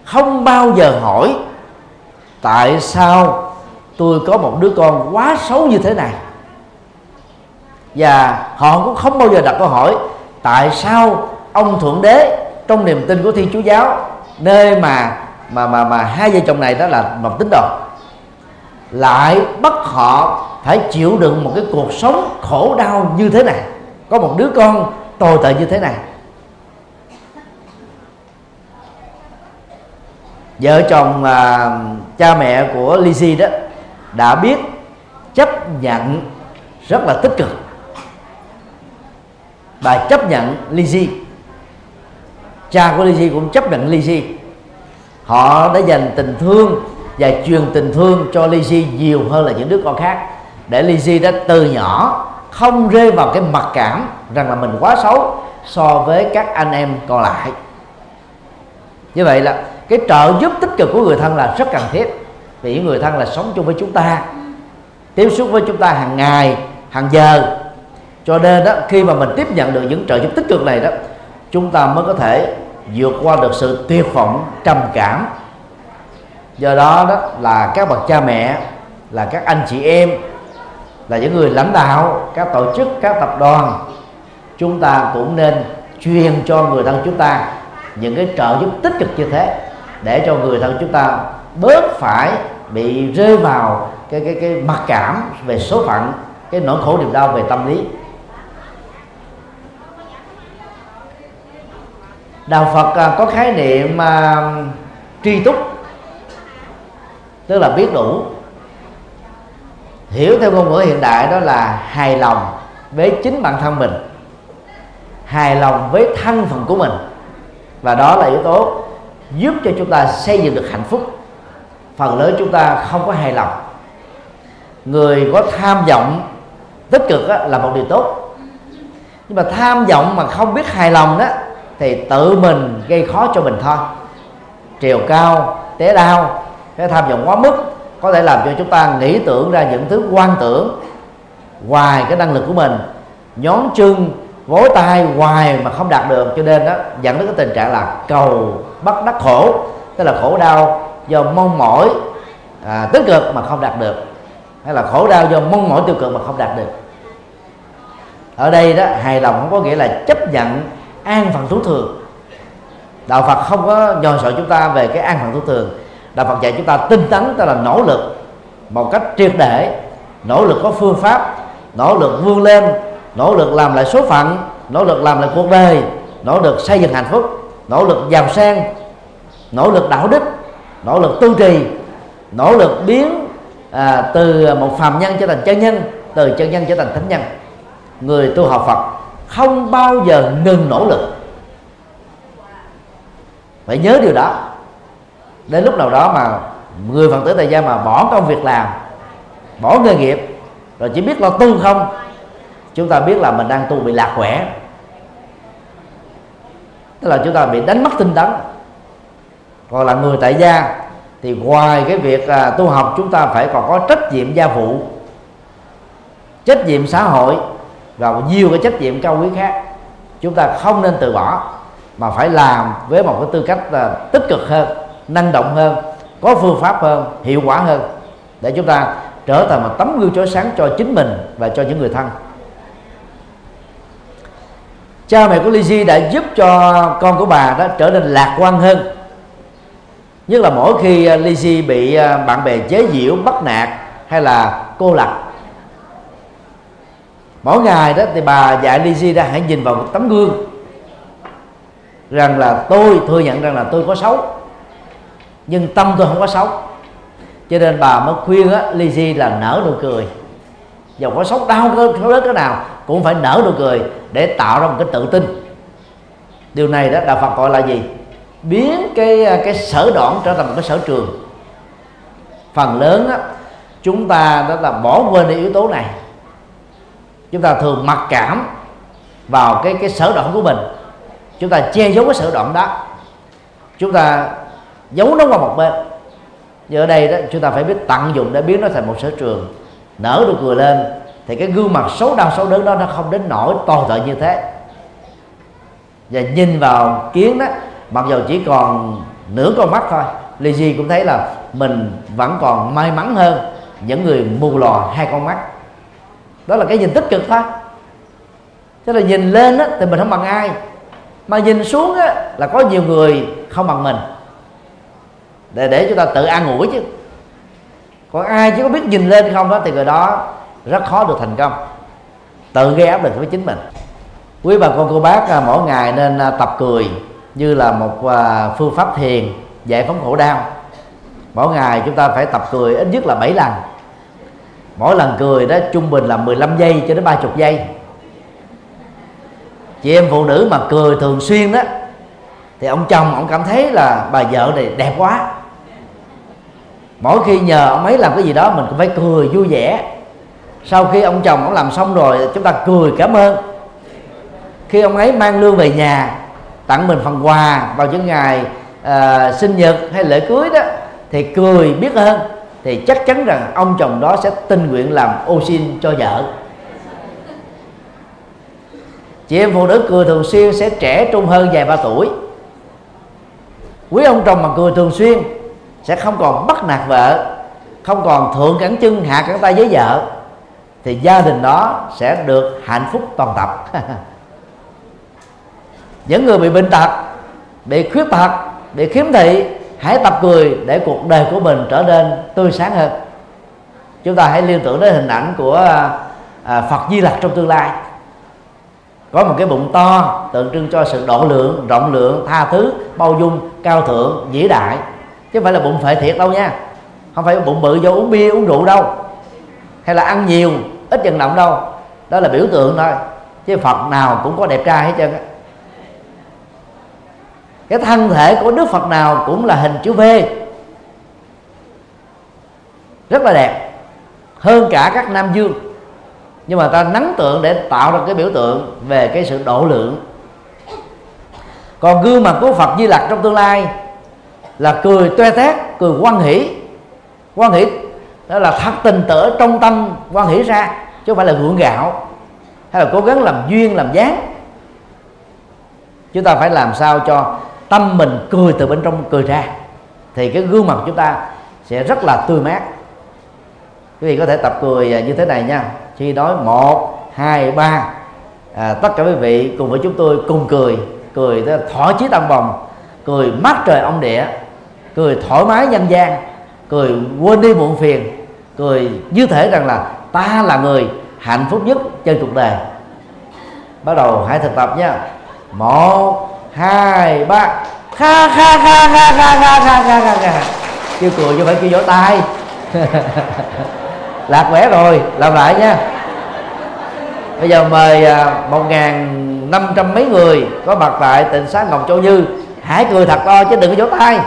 không bao giờ hỏi tại sao tôi có một đứa con quá xấu như thế này. Và họ cũng không bao giờ đặt câu hỏi tại sao ông thượng đế trong niềm tin của thiên chúa giáo, nơi mà mà mà mà hai vợ chồng này đó là một tín đồ, lại bắt họ phải chịu đựng một cái cuộc sống khổ đau như thế này. Có một đứa con tồi tệ như thế này. Vợ chồng à, cha mẹ của Lizzie đó đã biết chấp nhận rất là tích cực. Bà chấp nhận Lizzie cha của Lizzie cũng chấp nhận Lizzie họ đã dành tình thương và truyền tình thương cho Lizzie nhiều hơn là những đứa con khác để Lizzy đã từ nhỏ không rơi vào cái mặc cảm rằng là mình quá xấu so với các anh em còn lại. Như vậy là cái trợ giúp tích cực của người thân là rất cần thiết. Vì những người thân là sống chung với chúng ta, tiếp xúc với chúng ta hàng ngày, hàng giờ. Cho nên đó, khi mà mình tiếp nhận được những trợ giúp tích cực này đó, chúng ta mới có thể vượt qua được sự tuyệt vọng, trầm cảm. Do đó đó là các bậc cha mẹ, là các anh chị em là những người lãnh đạo các tổ chức các tập đoàn. Chúng ta cũng nên truyền cho người thân chúng ta những cái trợ giúp tích cực như thế để cho người thân chúng ta bớt phải bị rơi vào cái cái cái mặc cảm về số phận cái nỗi khổ niềm đau về tâm lý. Đạo phật à, có khái niệm uh, tri túc tức là biết đủ hiểu theo ngôn ngữ hiện đại đó là hài lòng với chính bản thân mình, hài lòng với thân phận của mình. Và đó là yếu tố giúp cho chúng ta xây dựng được hạnh phúc. Phần lớn chúng ta không có hài lòng. Người có tham vọng tích cực là một điều tốt. Nhưng mà tham vọng mà không biết hài lòng đó thì tự mình gây khó cho mình thôi. Triều cao, té đau, cái tham vọng quá mức có thể làm cho chúng ta nghĩ tưởng ra những thứ quan tưởng ngoài cái năng lực của mình. Nhón chân vỗ tay hoài mà không đạt được. Cho nên đó dẫn đến cái tình trạng là cầu bắt đắc khổ. Tức là khổ đau do mong mỏi à, tích cực mà không đạt được. Hay là khổ đau do mong mỏi tiêu cực mà không đạt được. Ở đây đó hài lòng không có nghĩa là chấp nhận an phận thú thường. Đạo phật không có nhòi sợ chúng ta về cái an phận thú thường đạo phật dạy chúng ta tinh tấn tức là nỗ lực một cách triệt để nỗ lực có phương pháp nỗ lực vươn lên nỗ lực làm lại số phận nỗ lực làm lại cuộc đời nỗ lực xây dựng hạnh phúc nỗ lực giàu sang nỗ lực đạo đức nỗ lực tu trì nỗ lực biến à, từ một phàm nhân trở thành chân nhân từ chân nhân trở thành thánh nhân người tu học phật không bao giờ ngừng nỗ lực phải nhớ điều đó đến lúc nào đó mà người phật tử tại gia mà bỏ công việc làm bỏ nghề nghiệp rồi chỉ biết lo tu không chúng ta biết là mình đang tu bị lạc quẻ. Tức là chúng ta bị đánh mất tinh tấn. Còn là người tại gia thì ngoài cái việc à, tu học chúng ta phải còn có trách nhiệm gia vụ trách nhiệm xã hội và nhiều cái trách nhiệm cao quý khác. Chúng ta không nên từ bỏ mà phải làm với một cái tư cách à, tích cực hơn năng động hơn, có phương pháp hơn, hiệu quả hơn. Để chúng ta trở thành một tấm gương chói sáng cho chính mình và cho những người thân. Cha mẹ của Lizzie đã giúp cho con của bà đó trở nên lạc quan hơn. Nhất là mỗi khi à, Lizzie bị à, bạn bè chế giễu, bắt nạt hay là cô lập. Mỗi ngày đó thì bà dạy Lizzie ra hãy nhìn vào một tấm gương. Rằng là tôi thừa nhận rằng là tôi có xấu nhưng tâm tôi không có xấu. Cho nên bà mới khuyên á Lizzie là nở nụ cười. Dầu có sốc đau có lớn thế nào, cũng phải nở nụ cười để tạo ra một cái tự tin. Điều này đó, đạo Phật gọi là gì? Biến cái cái sở đoạn trở thành một cái sở trường. Phần lớn á, chúng ta đó là bỏ quên đi yếu tố này. Chúng ta thường mặc cảm vào cái cái sở đoạn của mình. Chúng ta che giấu cái sở đoạn đó. Chúng ta giấu nó qua một bên. Như ở đây đó chúng ta phải biết tận dụng để biến nó thành một sở trường. Nở nụ cười lên thì cái gương mặt xấu đau xấu đớn đó nó không đến nỗi tồi tệ như thế. Và nhìn vào kiến đó mặc dù chỉ còn nửa con mắt thôi Lizzie cũng thấy là mình vẫn còn may mắn hơn những người mù lò hai con mắt. Đó là cái nhìn tích cực thôi. Chứ là nhìn lên á, thì mình không bằng ai. Mà nhìn xuống á, là có nhiều người không bằng mình để để chúng ta tự an ủi chứ. Còn ai chỉ có biết nhìn lên không đó, thì người đó rất khó được thành công. Tự gây áp lực với chính mình. Quý bà con, cô bác à, mỗi ngày nên à, tập cười như là một à, phương pháp thiền giải phóng khổ đau. Mỗi ngày chúng ta phải tập cười ít nhất là 7 lần. Mỗi lần cười đó trung bình là 15 giây cho đến 30 giây. Chị em phụ nữ mà cười thường xuyên đó, thì ông chồng ông cảm thấy là bà vợ này đẹp quá mỗi khi nhờ ông ấy làm cái gì đó mình cũng phải cười vui vẻ. Sau khi ông chồng ông làm xong rồi chúng ta cười cảm ơn. Khi ông ấy mang lương về nhà tặng mình phần quà vào những ngày uh, sinh nhật hay lễ cưới đó thì cười biết hơn thì chắc chắn rằng ông chồng đó sẽ tình nguyện làm ô xin cho vợ. Chị em phụ nữ cười thường xuyên sẽ trẻ trung hơn vài ba tuổi. Quý ông chồng mà cười thường xuyên sẽ không còn bắt nạt vợ không còn thượng cẳng chân hạ cẳng tay với vợ thì gia đình đó sẽ được hạnh phúc toàn tập. Những người bị bệnh tật bị khuyết tật bị khiếm thị hãy tập cười để cuộc đời của mình trở nên tươi sáng hơn. Chúng ta hãy liên tưởng đến hình ảnh của à, à Phật Di Lặc trong tương lai. Có một cái bụng to tượng trưng cho sự độ lượng rộng lượng tha thứ bao dung cao thượng vĩ đại chứ không phải là bụng phệ thiệt đâu nha. Không phải bụng bự do uống bia, uống rượu đâu. Hay là ăn nhiều, ít vận động đâu. Đó là biểu tượng thôi. Chứ phật nào cũng có đẹp trai hết trơn á. Cái thân thể của đức phật nào cũng là hình chữ v. Rất là đẹp. Hơn cả các nam dương. Nhưng mà ta nắng tượng để tạo ra cái biểu tượng về cái sự độ lượng. Còn gương mặt của phật di lặc trong tương lai là cười toe tét cười quan hỷ. Quan hỷ đó là thật tình tở trong tâm quan hỷ ra chứ không phải là gượng gạo hay là cố gắng làm duyên làm dáng. Chúng ta phải làm sao cho tâm mình cười từ bên trong cười ra thì cái gương mặt chúng ta sẽ rất là tươi mát. Quý vị có thể tập cười à, như thế này nha. Khi nói một hai ba à, tất cả quý vị cùng với chúng tôi cùng cười cười thỏa chí tăng bồng cười mắt trời ông địa cười thoải mái nhân gian, cười quên đi muộn phiền, cười như thể rằng là ta là người hạnh phúc nhất trên cuộc đời. Bắt đầu hãy thực tập nha một, hai, ba. Kha kha kha kha kha kha kha kha kha kha kêu cười chứ phải kêu vỗ tay. Lạc quẻ rồi, làm lại nha bây giờ mời à, một ngàn năm trăm mấy người có mặt tại tỉnh xá ngọc châu như. Hãy cười thật to chứ đừng có vỗ tay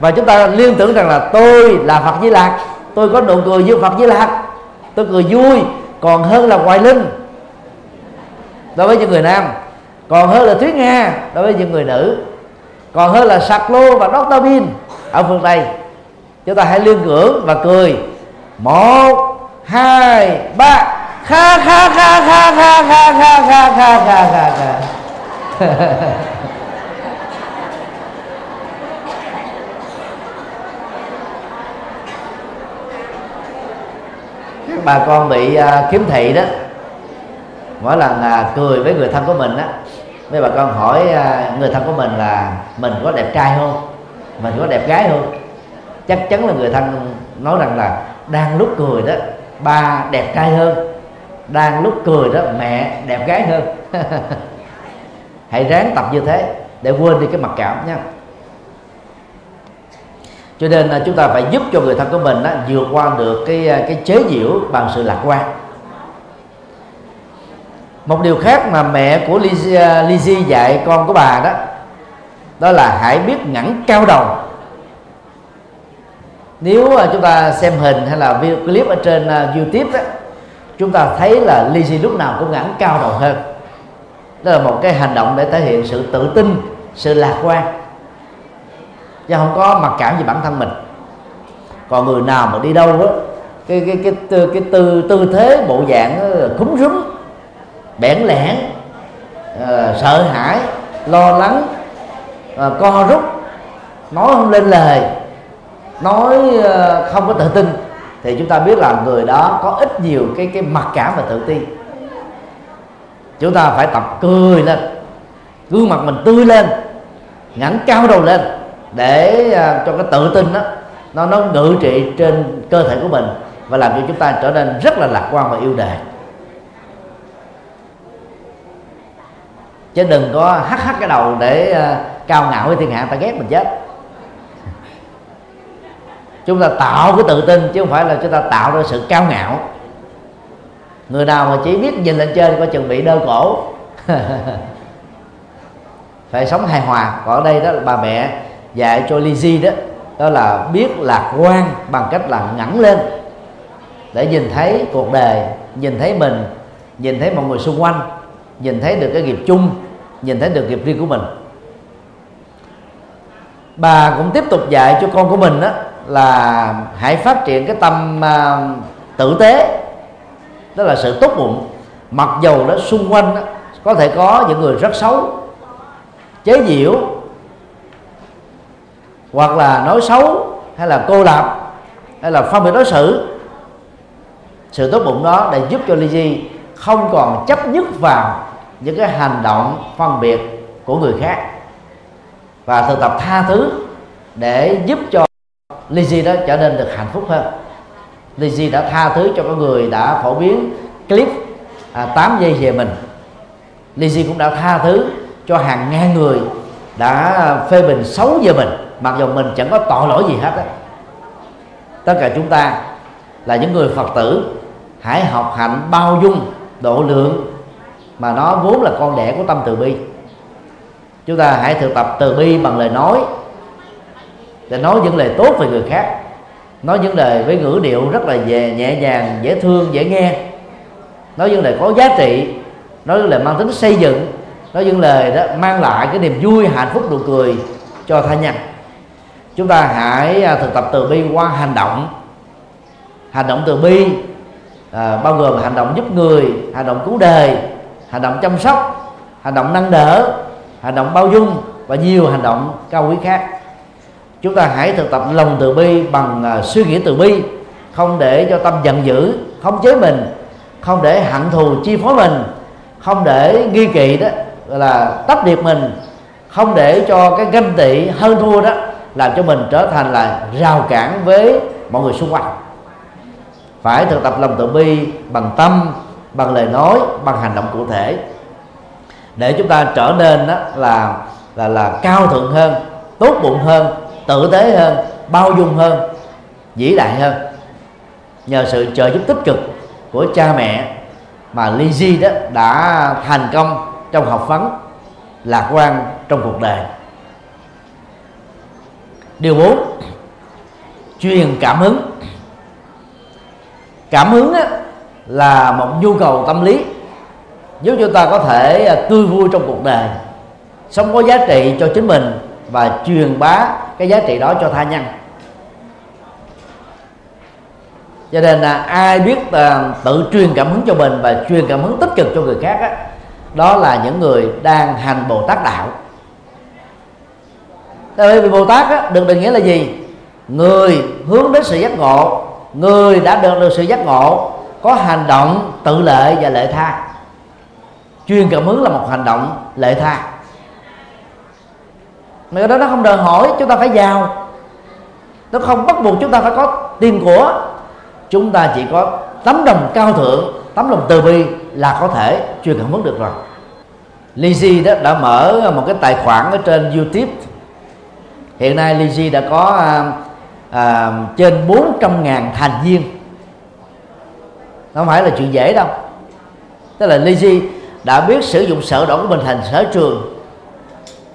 và chúng ta liên tưởng rằng là tôi là phật di lạc tôi có nụ cười như phật di lạc tôi cười vui, còn hơn là hoài linh đối với những người nam, còn hơn là thuyết nga đối với những người nữ, còn hơn là sạc lô và dr bin ở phương tây. Chúng ta hãy liên tưởng và cười. Một, hai, ba. Kha kha kha kha kha kha kha kha kha kha kha. bà con bị à, uh, kiếm thị đó. Mỗi lần uh, cười với người thân của mình á mấy bà con hỏi uh, người thân của mình là mình có đẹp trai không? Mình có đẹp gái không? Chắc chắn là người thân nói rằng là đang lúc cười đó ba đẹp trai hơn. Đang lúc cười đó mẹ đẹp gái hơn. Hãy ráng tập như thế để quên đi cái mặc cảm nha cho nên à, chúng ta phải giúp cho người thân của mình đó, vượt qua được cái à, cái chế giễu bằng sự lạc quan. Một điều khác mà mẹ của Lizzie, Lizzie dạy con của bà đó đó là hãy biết ngẩng cao đầu. Nếu chúng ta xem hình hay là video clip ở trên YouTube đó, chúng ta thấy là Lizzie lúc nào cũng ngẩng cao đầu hơn. Đó là một cái hành động để thể hiện sự tự tin sự lạc quan chứ không có mặc cảm về bản thân mình. Còn người nào mà đi đâu đó cái cái cái cái, cái tư tư thế bộ dạng cúm rúm bẽn lẽn uh, sợ hãi lo lắng uh, co rút nói không lên lời nói uh, không có tự tin thì chúng ta biết là người đó có ít nhiều cái cái mặc cảm và tự ti. Chúng ta phải tập cười lên gương mặt mình tươi lên ngẩng cao đầu lên để à, cho cái tự tin đó, nó nó ngự trị trên cơ thể của mình và làm cho chúng ta trở nên rất là lạc quan và yêu đời chứ đừng có hắt hắt cái đầu để à, cao ngạo với thiên hạ, ta ghét mình chết. Chúng ta tạo cái tự tin chứ không phải là chúng ta tạo ra sự cao ngạo. Người nào mà chỉ biết nhìn lên trên có chuẩn bị đơ cổ. Phải sống hài hòa. Còn ở đây đó là bà mẹ dạy cho Lizzy đó đó là biết lạc quan bằng cách là ngẩng lên để nhìn thấy cuộc đời nhìn thấy mình nhìn thấy mọi người xung quanh nhìn thấy được cái nghiệp chung nhìn thấy được nghiệp riêng của mình. Bà cũng tiếp tục dạy cho con của mình đó là hãy phát triển cái tâm uh, tử tế đó là sự tốt bụng. Mặc dầu đó xung quanh đó, có thể có những người rất xấu chế giễu hoặc là nói xấu hay là cô lập hay là phân biệt đối xử sự tốt bụng đó để giúp cho Lizzy không còn chấp nhất vào những cái hành động phân biệt của người khác. Và thực tập tha thứ để giúp cho Lizzy đó trở nên được hạnh phúc hơn. Lizzy đã tha thứ cho con người đã phổ biến clip à, 8 giây về mình. Lizzy cũng đã tha thứ cho hàng ngàn người đã phê bình xấu về mình mặc dù mình chẳng có tội lỗi gì hết á. Tất cả chúng ta là những người phật tử, hãy học hạnh bao dung, độ lượng mà nó vốn là con đẻ của tâm từ bi. Chúng ta hãy thực tập từ bi bằng lời nói, để nói những lời tốt về người khác, nói những lời với ngữ điệu rất là về nhẹ nhàng, dễ thương, dễ nghe. Nói những lời có giá trị, nói những lời mang tính xây dựng, nói những lời đó mang lại cái niềm vui, hạnh phúc, nụ cười cho tha nhân chúng ta hãy à, thực tập từ bi qua hành động. Hành động từ bi à, bao gồm hành động giúp người hành động cứu đời hành động chăm sóc hành động nâng đỡ hành động bao dung và nhiều hành động cao quý khác. Chúng ta hãy thực tập lòng từ bi bằng à, suy nghĩ từ bi không để cho tâm giận dữ không chế mình không để hận thù chi phối mình không để nghi kỵ đó là tách biệt mình không để cho cái ganh tị hơn thua đó làm cho mình trở thành là rào cản với mọi người xung quanh. Phải thực tập lòng từ bi bằng tâm, bằng lời nói, bằng hành động cụ thể. Để chúng ta trở nên đó là là là cao thượng hơn, tốt bụng hơn, tử tế hơn, bao dung hơn, vĩ đại hơn. Nhờ sự trợ giúp tích cực của cha mẹ mà Lizzie đó đã thành công trong học vấn lạc quan trong cuộc đời điều bốn. Truyền cảm hứng. Cảm hứng á, là một nhu cầu tâm lý. Giúp chúng ta có thể à, tươi vui trong cuộc đời sống có giá trị cho chính mình và truyền bá cái giá trị đó cho tha nhân. Cho nên là ai biết uh, tự truyền cảm hứng cho mình và truyền cảm hứng tích cực cho người khác á, đó là những người đang hành bồ tát đạo tại vì bồ tát á, được định nghĩa là gì? Người hướng đến sự giác ngộ. Người đã được được sự giác ngộ có hành động tự lệ và lệ tha. Truyền cảm hứng là một hành động lệ tha. Mà đó nó không đòi hỏi chúng ta phải giàu. Nó không bắt buộc chúng ta phải có tiền của. Chúng ta chỉ có tấm lòng cao thượng tấm lòng từ bi là có thể truyền cảm hứng được rồi. Lizzy đó đã mở một cái tài khoản ở trên YouTube hiện nay Lizzy đã có à, à, trên 400 ngàn thành viên. Không phải là chuyện dễ đâu. Tức là Lizzy đã biết sử dụng sở đoản của mình thành sở trường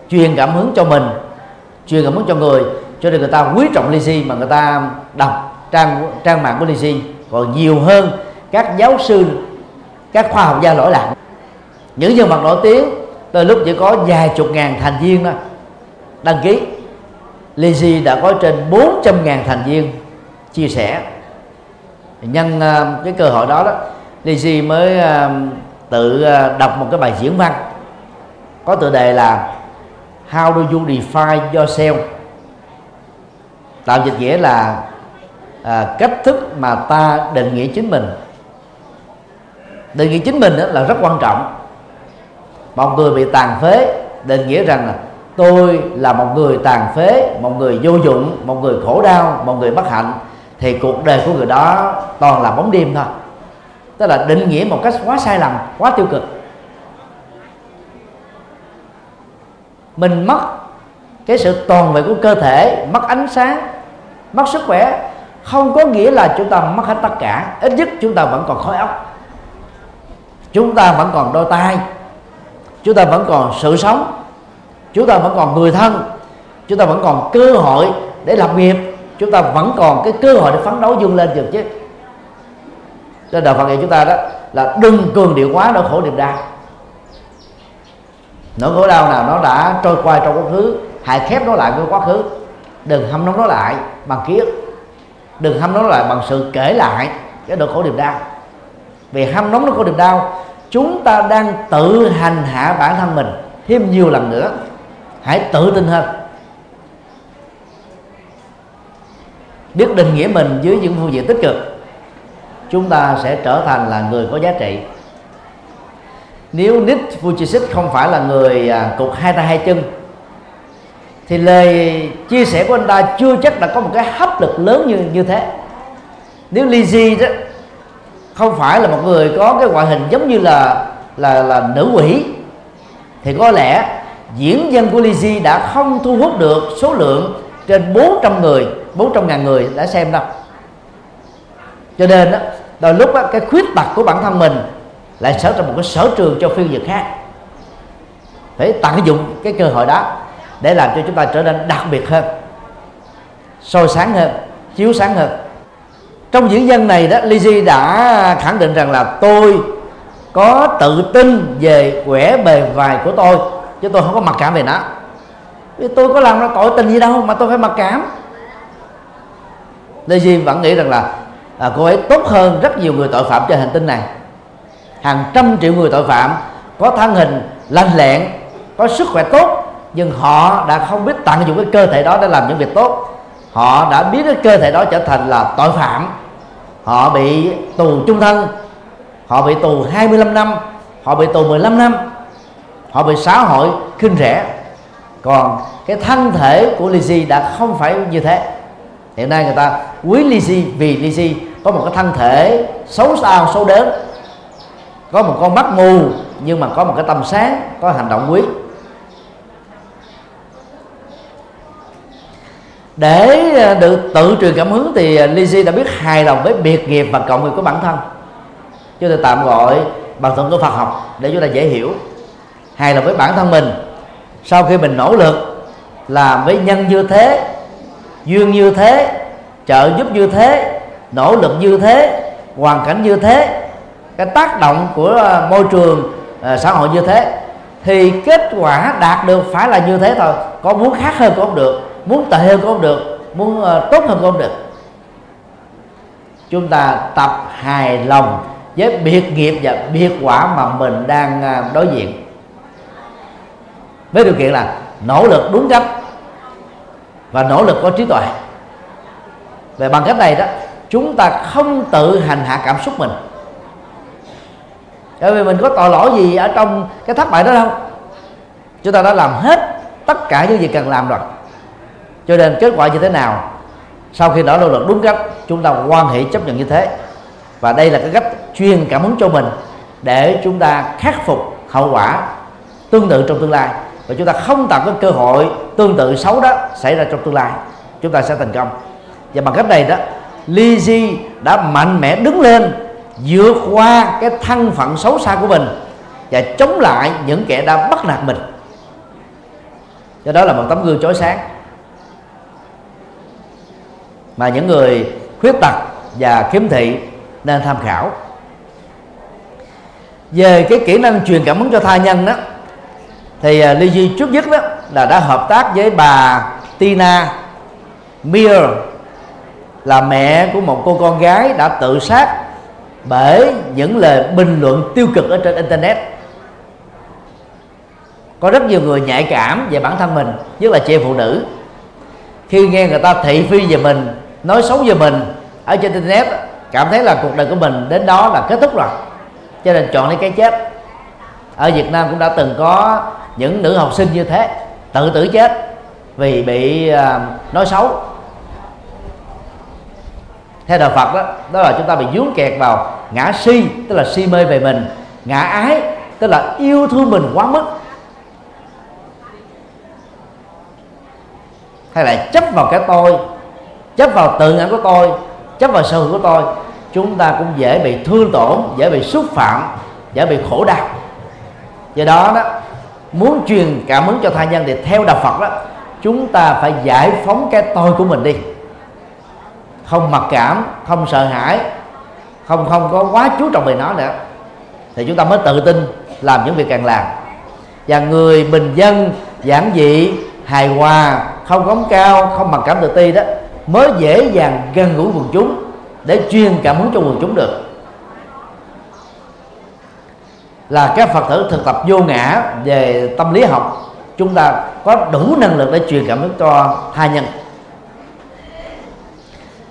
truyền cảm hứng cho mình truyền cảm hứng cho người. Cho nên người ta quý trọng Lizzy mà người ta đọc trang trang mạng của Lizzy còn nhiều hơn các giáo sư các khoa học gia lỗi lạc. Những nhân vật nổi tiếng từ lúc chỉ có vài chục ngàn thành viên đó đăng ký. Lizzy đã có trên 400.000 thành viên chia sẻ. Nhân uh, cái cơ hội đó đó Lizzy mới uh, tự uh, đọc một cái bài diễn văn. Có tựa đề là How do you define yourself? Tạo dịch nghĩa là à, cách thức mà ta định nghĩa chính mình. Định nghĩa chính mình là rất quan trọng. Một người bị tàn phế định nghĩa rằng là tôi là một người tàn phế, một người vô dụng, một người khổ đau, một người bất hạnh. Thì cuộc đời của người đó toàn là bóng đêm thôi. Tức là định nghĩa một cách quá sai lầm, quá tiêu cực. Mình mất cái sự toàn vẹn của cơ thể, mất ánh sáng, mất sức khỏe, không có nghĩa là chúng ta mất hết tất cả. Ít nhất chúng ta vẫn còn khói óc chúng ta vẫn còn đôi tay chúng ta vẫn còn sự sống chúng ta vẫn còn người thân, chúng ta vẫn còn cơ hội để lập nghiệp, chúng ta vẫn còn cái cơ hội để phấn đấu vươn lên được chứ cho đạo Phật dạy chúng ta đó là đừng cường điệu quá nỗi khổ niềm đau. Nỗi khổ đau nào nó đã trôi qua trong quá khứ, hãy khép nó lại với quá khứ. Đừng hâm nóng nó lại bằng ký ức. Đừng hâm nóng nó lại bằng sự kể lại cái nỗi khổ niềm đau. Vì hâm nóng nỗi khổ niềm đau, chúng ta đang tự hành hạ bản thân mình thêm nhiều lần nữa hãy tự tin hơn. Biết định nghĩa mình dưới những phương diện tích cực chúng ta sẽ trở thành là người có giá trị. Nếu Nick Vujicic không phải là người à, cục hai tay hai chân thì lời chia sẻ của anh ta chưa chắc đã có một cái hấp lực lớn như như thế. Nếu Lizzy đó không phải là một người có cái ngoại hình giống như là là là nữ quỷ thì có lẽ diễn dân của Lizzy đã không thu hút được số lượng trên 400 người 400 ngàn người đã xem đâu. Cho nên đó đôi lúc đó, cái khuyết tật của bản thân mình lại sở ra một cái sở trường cho phiên dịch khác. Phải tận dụng cái cơ hội đó để làm cho chúng ta trở nên đặc biệt hơn soi sáng hơn chiếu sáng hơn. Trong diễn dân này đó Lizzy đã khẳng định rằng là tôi có tự tin về quẻ bề vài của tôi chứ tôi không có mặc cảm về nó. Vì tôi có làm ra tội tình gì đâu mà tôi phải mặc cảm. Lizzy vẫn nghĩ rằng là à, cô ấy tốt hơn rất nhiều người tội phạm trên hành tinh này. Hàng trăm triệu người tội phạm có thân hình lành lẹn có sức khỏe tốt nhưng họ đã không biết tận dụng cái cơ thể đó để làm những việc tốt. Họ đã biến cái cơ thể đó trở thành là tội phạm. Họ bị tù chung thân họ bị tù 25 năm họ bị tù 15 năm họ bị xã hội, khinh rẻ. Còn cái thân thể của Lizzy đã không phải như thế. Hiện nay người ta quý Lizzy vì Lizzy có một cái thân thể xấu xa, xấu đến có một con mắt mù, nhưng mà có một cái tâm sáng, có hành động quý. Để ờ, được tự truyền cảm hứng thì ờ, ly si đã biết hài lòng với biệt nghiệp và cộng nghiệp của bản thân. Chúng ta tạm gọi bằng thuận của Phật học để chúng ta dễ hiểu hài lòng với bản thân mình. Sau khi mình nỗ lực làm với nhân như thế, duyên như thế, trợ giúp như thế, nỗ lực như thế, hoàn cảnh như thế, cái tác động của à, môi trường à, xã hội như thế, thì kết quả đạt được phải là như thế thôi. Có muốn khác hơn cũng không được, muốn tệ hơn cũng không được, muốn à, tốt hơn cũng không được. Chúng ta tập hài lòng với biệt nghiệp và biệt quả mà mình đang đối diện với điều kiện là nỗ lực đúng cách và nỗ lực có trí tuệ. Về bằng cách này đó, chúng ta không tự hành hạ cảm xúc mình. Bởi vì mình có tội lỗi gì ở trong cái thất bại đó đâu. Chúng ta đã làm hết tất cả những gì cần làm rồi. Cho nên kết quả như thế nào, sau khi đã nỗ lực đúng cách, chúng ta quan hệ chấp nhận như thế. Và đây là cái cách truyền cảm hứng cho mình để chúng ta khắc phục hậu quả tương tự trong tương lai và chúng ta không tạo cái cơ hội tương tự xấu đó xảy ra trong tương lai. Chúng ta sẽ thành công. Và bằng cách này đó Lizzy đã mạnh mẽ đứng lên, vượt qua cái thân phận xấu xa của mình và chống lại những kẻ đã bắt nạt mình. Do đó là một tấm gương chói sáng. Mà những người khuyết tật và khiếm thị nên tham khảo. Về cái kỹ năng truyền cảm hứng cho tha nhân đó thì uh, Ly Duy trước nhất đó là đã hợp tác với bà Tina Mir là mẹ của một cô con gái đã tự sát bởi những lời bình luận tiêu cực ở trên internet. Có rất nhiều người nhạy cảm về bản thân mình nhất là chị phụ nữ. Khi nghe người ta thị phi về mình nói xấu về mình ở trên internet cảm thấy là cuộc đời của mình đến đó là kết thúc rồi. Cho nên chọn lấy cái chết. Ở Việt Nam cũng đã từng có những nữ học sinh như thế tự tử chết vì bị uh, nói xấu. Theo đạo Phật đó đó là chúng ta bị dướng kẹt vào ngã si tức là si mê về mình ngã ái tức là yêu thương mình quá mức. Hay là chấp vào cái tôi chấp vào tự ngã của tôi chấp vào sở hữu của tôi chúng ta cũng dễ bị thương tổn dễ bị xúc phạm dễ bị khổ đau. Do đó đó muốn truyền cảm hứng cho tha nhân thì theo đạo Phật đó, chúng ta phải giải phóng cái tôi của mình đi. Không mặc cảm, không sợ hãi, không không có quá chú trọng về nó nữa. Thì chúng ta mới tự tin làm những việc càng làm. Và người bình dân, giản dị, hài hòa, không góng cao, không mặc cảm tự ti đó, mới dễ dàng gần gũi quần chúng để truyền cảm hứng cho quần chúng được là các phật tử thực tập vô ngã về tâm lý học. Chúng ta có đủ năng lực để truyền cảm hứng cho hai nhân.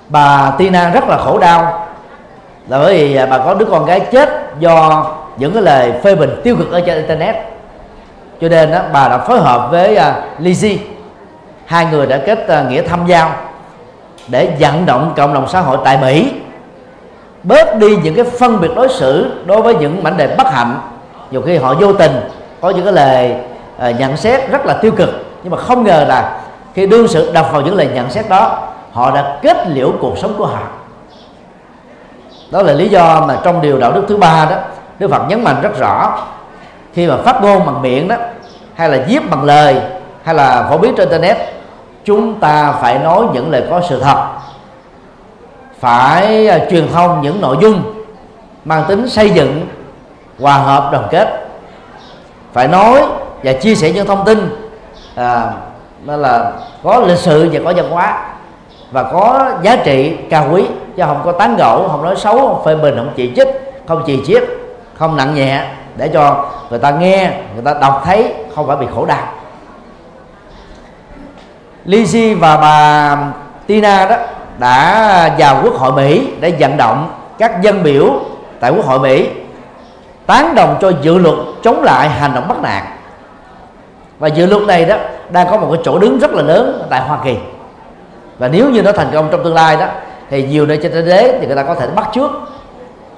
Bà Tina rất là khổ đau là bởi vì bà có đứa con gái chết do những cái lời phê bình tiêu cực ở trên internet. Cho nên đó, bà đã phối hợp với uh, Lizzy. Hai người đã kết uh, nghĩa thăm giao để vận động cộng đồng xã hội tại Mỹ bớt đi những cái phân biệt đối xử đối với những mảnh đề bất hạnh nhiều khi họ vô tình có những cái lời uh, nhận xét rất là tiêu cực nhưng mà không ngờ là khi đương sự đọc vào những lời nhận xét đó họ đã kết liễu cuộc sống của họ. Đó là lý do mà trong điều đạo đức thứ ba đó Đức Phật nhấn mạnh rất rõ khi mà phát ngôn bằng miệng đó hay là viết bằng lời hay là phổ biến trên internet chúng ta phải nói những lời có sự thật. Phải ờ, truyền thông những nội dung mang tính xây dựng hòa hợp đoàn kết. Phải nói và chia sẻ những thông tin à, đó là có lịch sử và có văn hóa và có giá trị cao quý chứ không có tán gẫu không nói xấu không phê bình không chỉ trích không chỉ chiết không nặng nhẹ để cho người ta nghe người ta đọc thấy không phải bị khổ đau. Lizzy và bà Tina đó đã vào quốc hội Mỹ để vận động các dân biểu tại quốc hội Mỹ tán đồng cho dự luật chống lại hành động bắt nạt. Và dự luật này đó đang có một cái chỗ đứng rất là lớn tại Hoa Kỳ. Và nếu như nó thành công trong tương lai đó, thì nhiều nơi trên thế giới thì người ta có thể bắt trước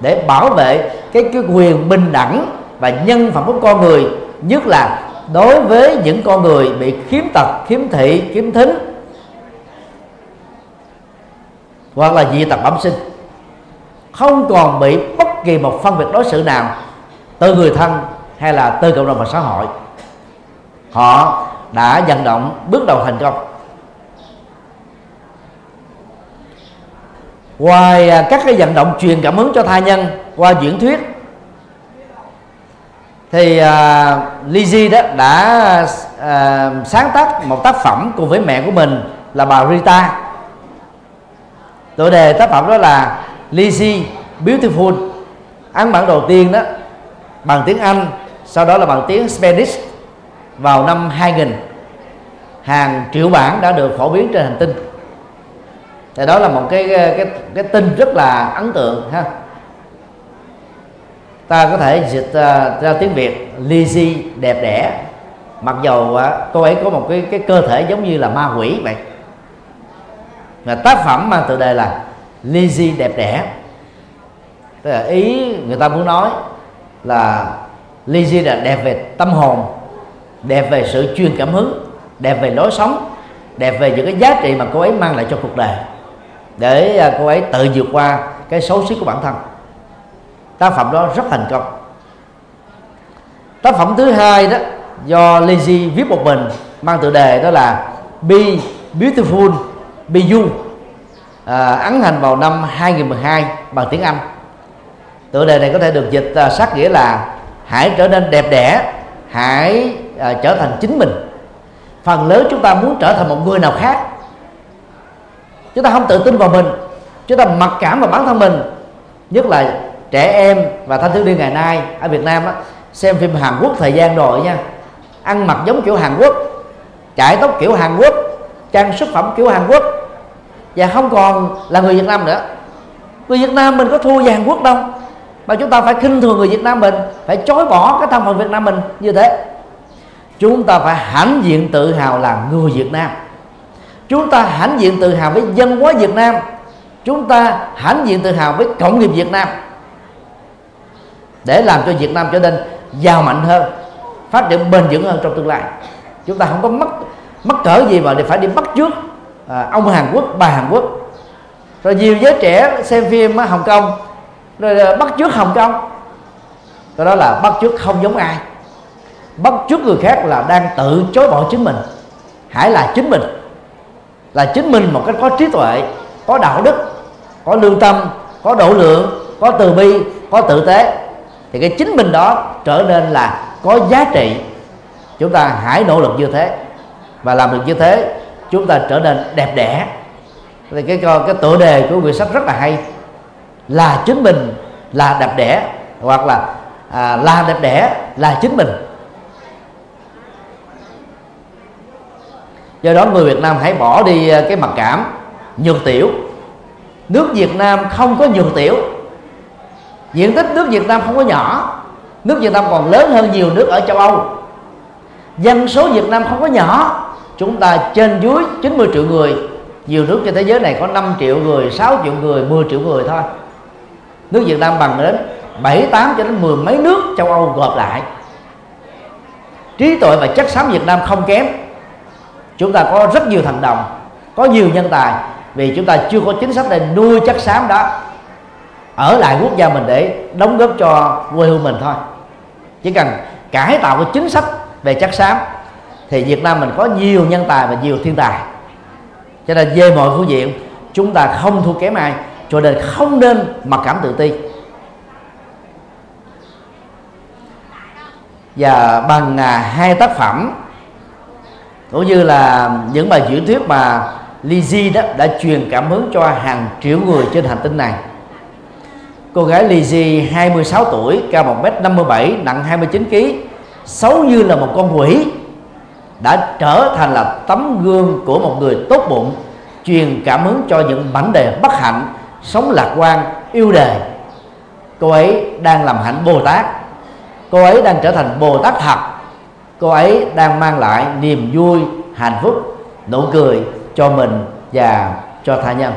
để bảo vệ cái cái quyền bình đẳng và nhân phẩm của con người, nhất là đối với những con người bị khiếm tật, khiếm thị, khiếm thính, hoặc là dị tật bẩm sinh. Không còn bị bất kỳ một phân biệt đối xử nào từ người thân hay là từ cộng đồng và xã hội? Họ đã vận động bước đầu thành công. Ngoài à, các cái vận động truyền cảm hứng cho tha nhân qua diễn thuyết thì à, uh, Lizzie đó đã uh, sáng tác một tác phẩm cùng với mẹ của mình là bà Rita. Tựa đề tác phẩm đó là Lizzie Beautiful. Ấn bản đầu tiên đó bằng tiếng Anh sau đó là bằng tiếng Spanish vào năm 2000 hàng triệu bản đã được phổ biến trên hành tinh. Thì đó là một cái cái cái tin rất là ấn tượng ha. Ta có thể dịch uh, ra tiếng việt Lizzie đẹp đẽ. Mặc dầu uh, cô ấy có một cái cái cơ thể giống như là ma quỷ vậy. Và tác phẩm mang tựa đề là Lizzie đẹp đẽ. Tức là ý người ta muốn nói là Lizzie là đẹp về tâm hồn đẹp về sự chuyên cảm hứng đẹp về lối sống đẹp về những cái giá trị mà cô ấy mang lại cho cuộc đời. Để à, cô ấy tự vượt qua cái xấu xí của bản thân. Tác phẩm đó rất thành công. Tác phẩm thứ hai đó do Lizzy viết một mình mang tựa đề đó là Be Beautiful Be You. À, ấn hành vào năm 2012 bằng tiếng Anh tựa đề này có thể được dịch uh, sát nghĩa là hãy trở nên đẹp đẽ hãy uh, trở thành chính mình. Phần lớn chúng ta muốn trở thành một người nào khác. Chúng ta không tự tin vào mình chúng ta mặc cảm vào bản thân mình. Nhất là trẻ em và thanh thiếu niên ngày nay ở Việt Nam á, xem phim Hàn Quốc thời gian rồi nha. Ăn mặc giống kiểu Hàn Quốc chải tóc kiểu Hàn Quốc trang sức phẩm kiểu Hàn Quốc. Và không còn là người Việt Nam nữa. Người Việt Nam mình có thua về Hàn Quốc đâu mà chúng ta phải khinh thường người Việt Nam mình phải chối bỏ cái thân phận Việt Nam mình như thế. Chúng ta phải hãnh diện tự hào là người Việt Nam. Chúng ta hãnh diện tự hào với dân hóa Việt Nam. Chúng ta hãnh diện tự hào với cộng nghiệp Việt Nam. Để làm cho Việt Nam trở nên giàu mạnh hơn phát triển bền vững hơn trong tương lai. Chúng ta không có mất mất cỡ gì mà để phải đi bắt trước à, ông Hàn Quốc bà Hàn Quốc. Rồi nhiều giới trẻ xem phim ở Hồng Kông rồi bắt chước Hồng Kông cái đó là bắt chước không giống ai. Bắt chước người khác là đang tự chối bỏ chính mình. Hãy là chính mình. Là chính mình một cách có trí tuệ, có đạo đức, có lương tâm, có độ lượng, có từ bi, có tử tế. Thì cái chính mình đó trở nên là có giá trị. Chúng ta hãy nỗ lực như thế. Và làm được như thế, chúng ta trở nên đẹp đẽ. Thì cái cái tựa đề của quyển sách rất là hay là chính mình là đẹp đẽ hoặc là à, là đẹp đẽ là chính mình. Do đó người Việt Nam hãy bỏ đi à, cái mặc cảm nhược tiểu. Nước Việt Nam không có nhược tiểu. Diện tích nước Việt Nam không có nhỏ. Nước Việt Nam còn lớn hơn nhiều nước ở châu Âu. Dân số Việt Nam không có nhỏ. Chúng ta trên dưới 90 triệu người. Nhiều nước trên thế giới này có 5 triệu người 6 triệu người 10 triệu người thôi nước Việt Nam bằng đến 7 8 cho đến mười mấy nước châu Âu gộp lại, trí tuệ và chất xám Việt Nam không kém. Chúng ta có rất nhiều thành đồng, có nhiều nhân tài, vì chúng ta chưa có chính sách để nuôi chất xám đó ở lại quốc gia mình để đóng góp cho quê hương mình thôi. Chỉ cần cải tạo cái chính sách về chất xám thì Việt Nam mình có nhiều nhân tài và nhiều thiên tài. Cho nên về mọi phương diện, chúng ta không thua kém ai cho nên không nên mặc cảm tự ti. Và bằng à, hai tác phẩm cũng như là những bài diễn thuyết mà Lizzy đó đã truyền cảm hứng cho hàng triệu người trên hành tinh này. Cô gái Lizzy 26 tuổi cao 1m57 nặng 29 kg xấu như là một con quỷ đã trở thành là tấm gương của một người tốt bụng truyền cảm hứng cho những mảnh đề bất hạnh sống lạc quan, yêu đời cô ấy đang làm hạnh bồ tát. Cô ấy đang trở thành bồ tát thật cô ấy đang mang lại niềm vui, hạnh phúc, nụ cười cho mình và cho tha nhân.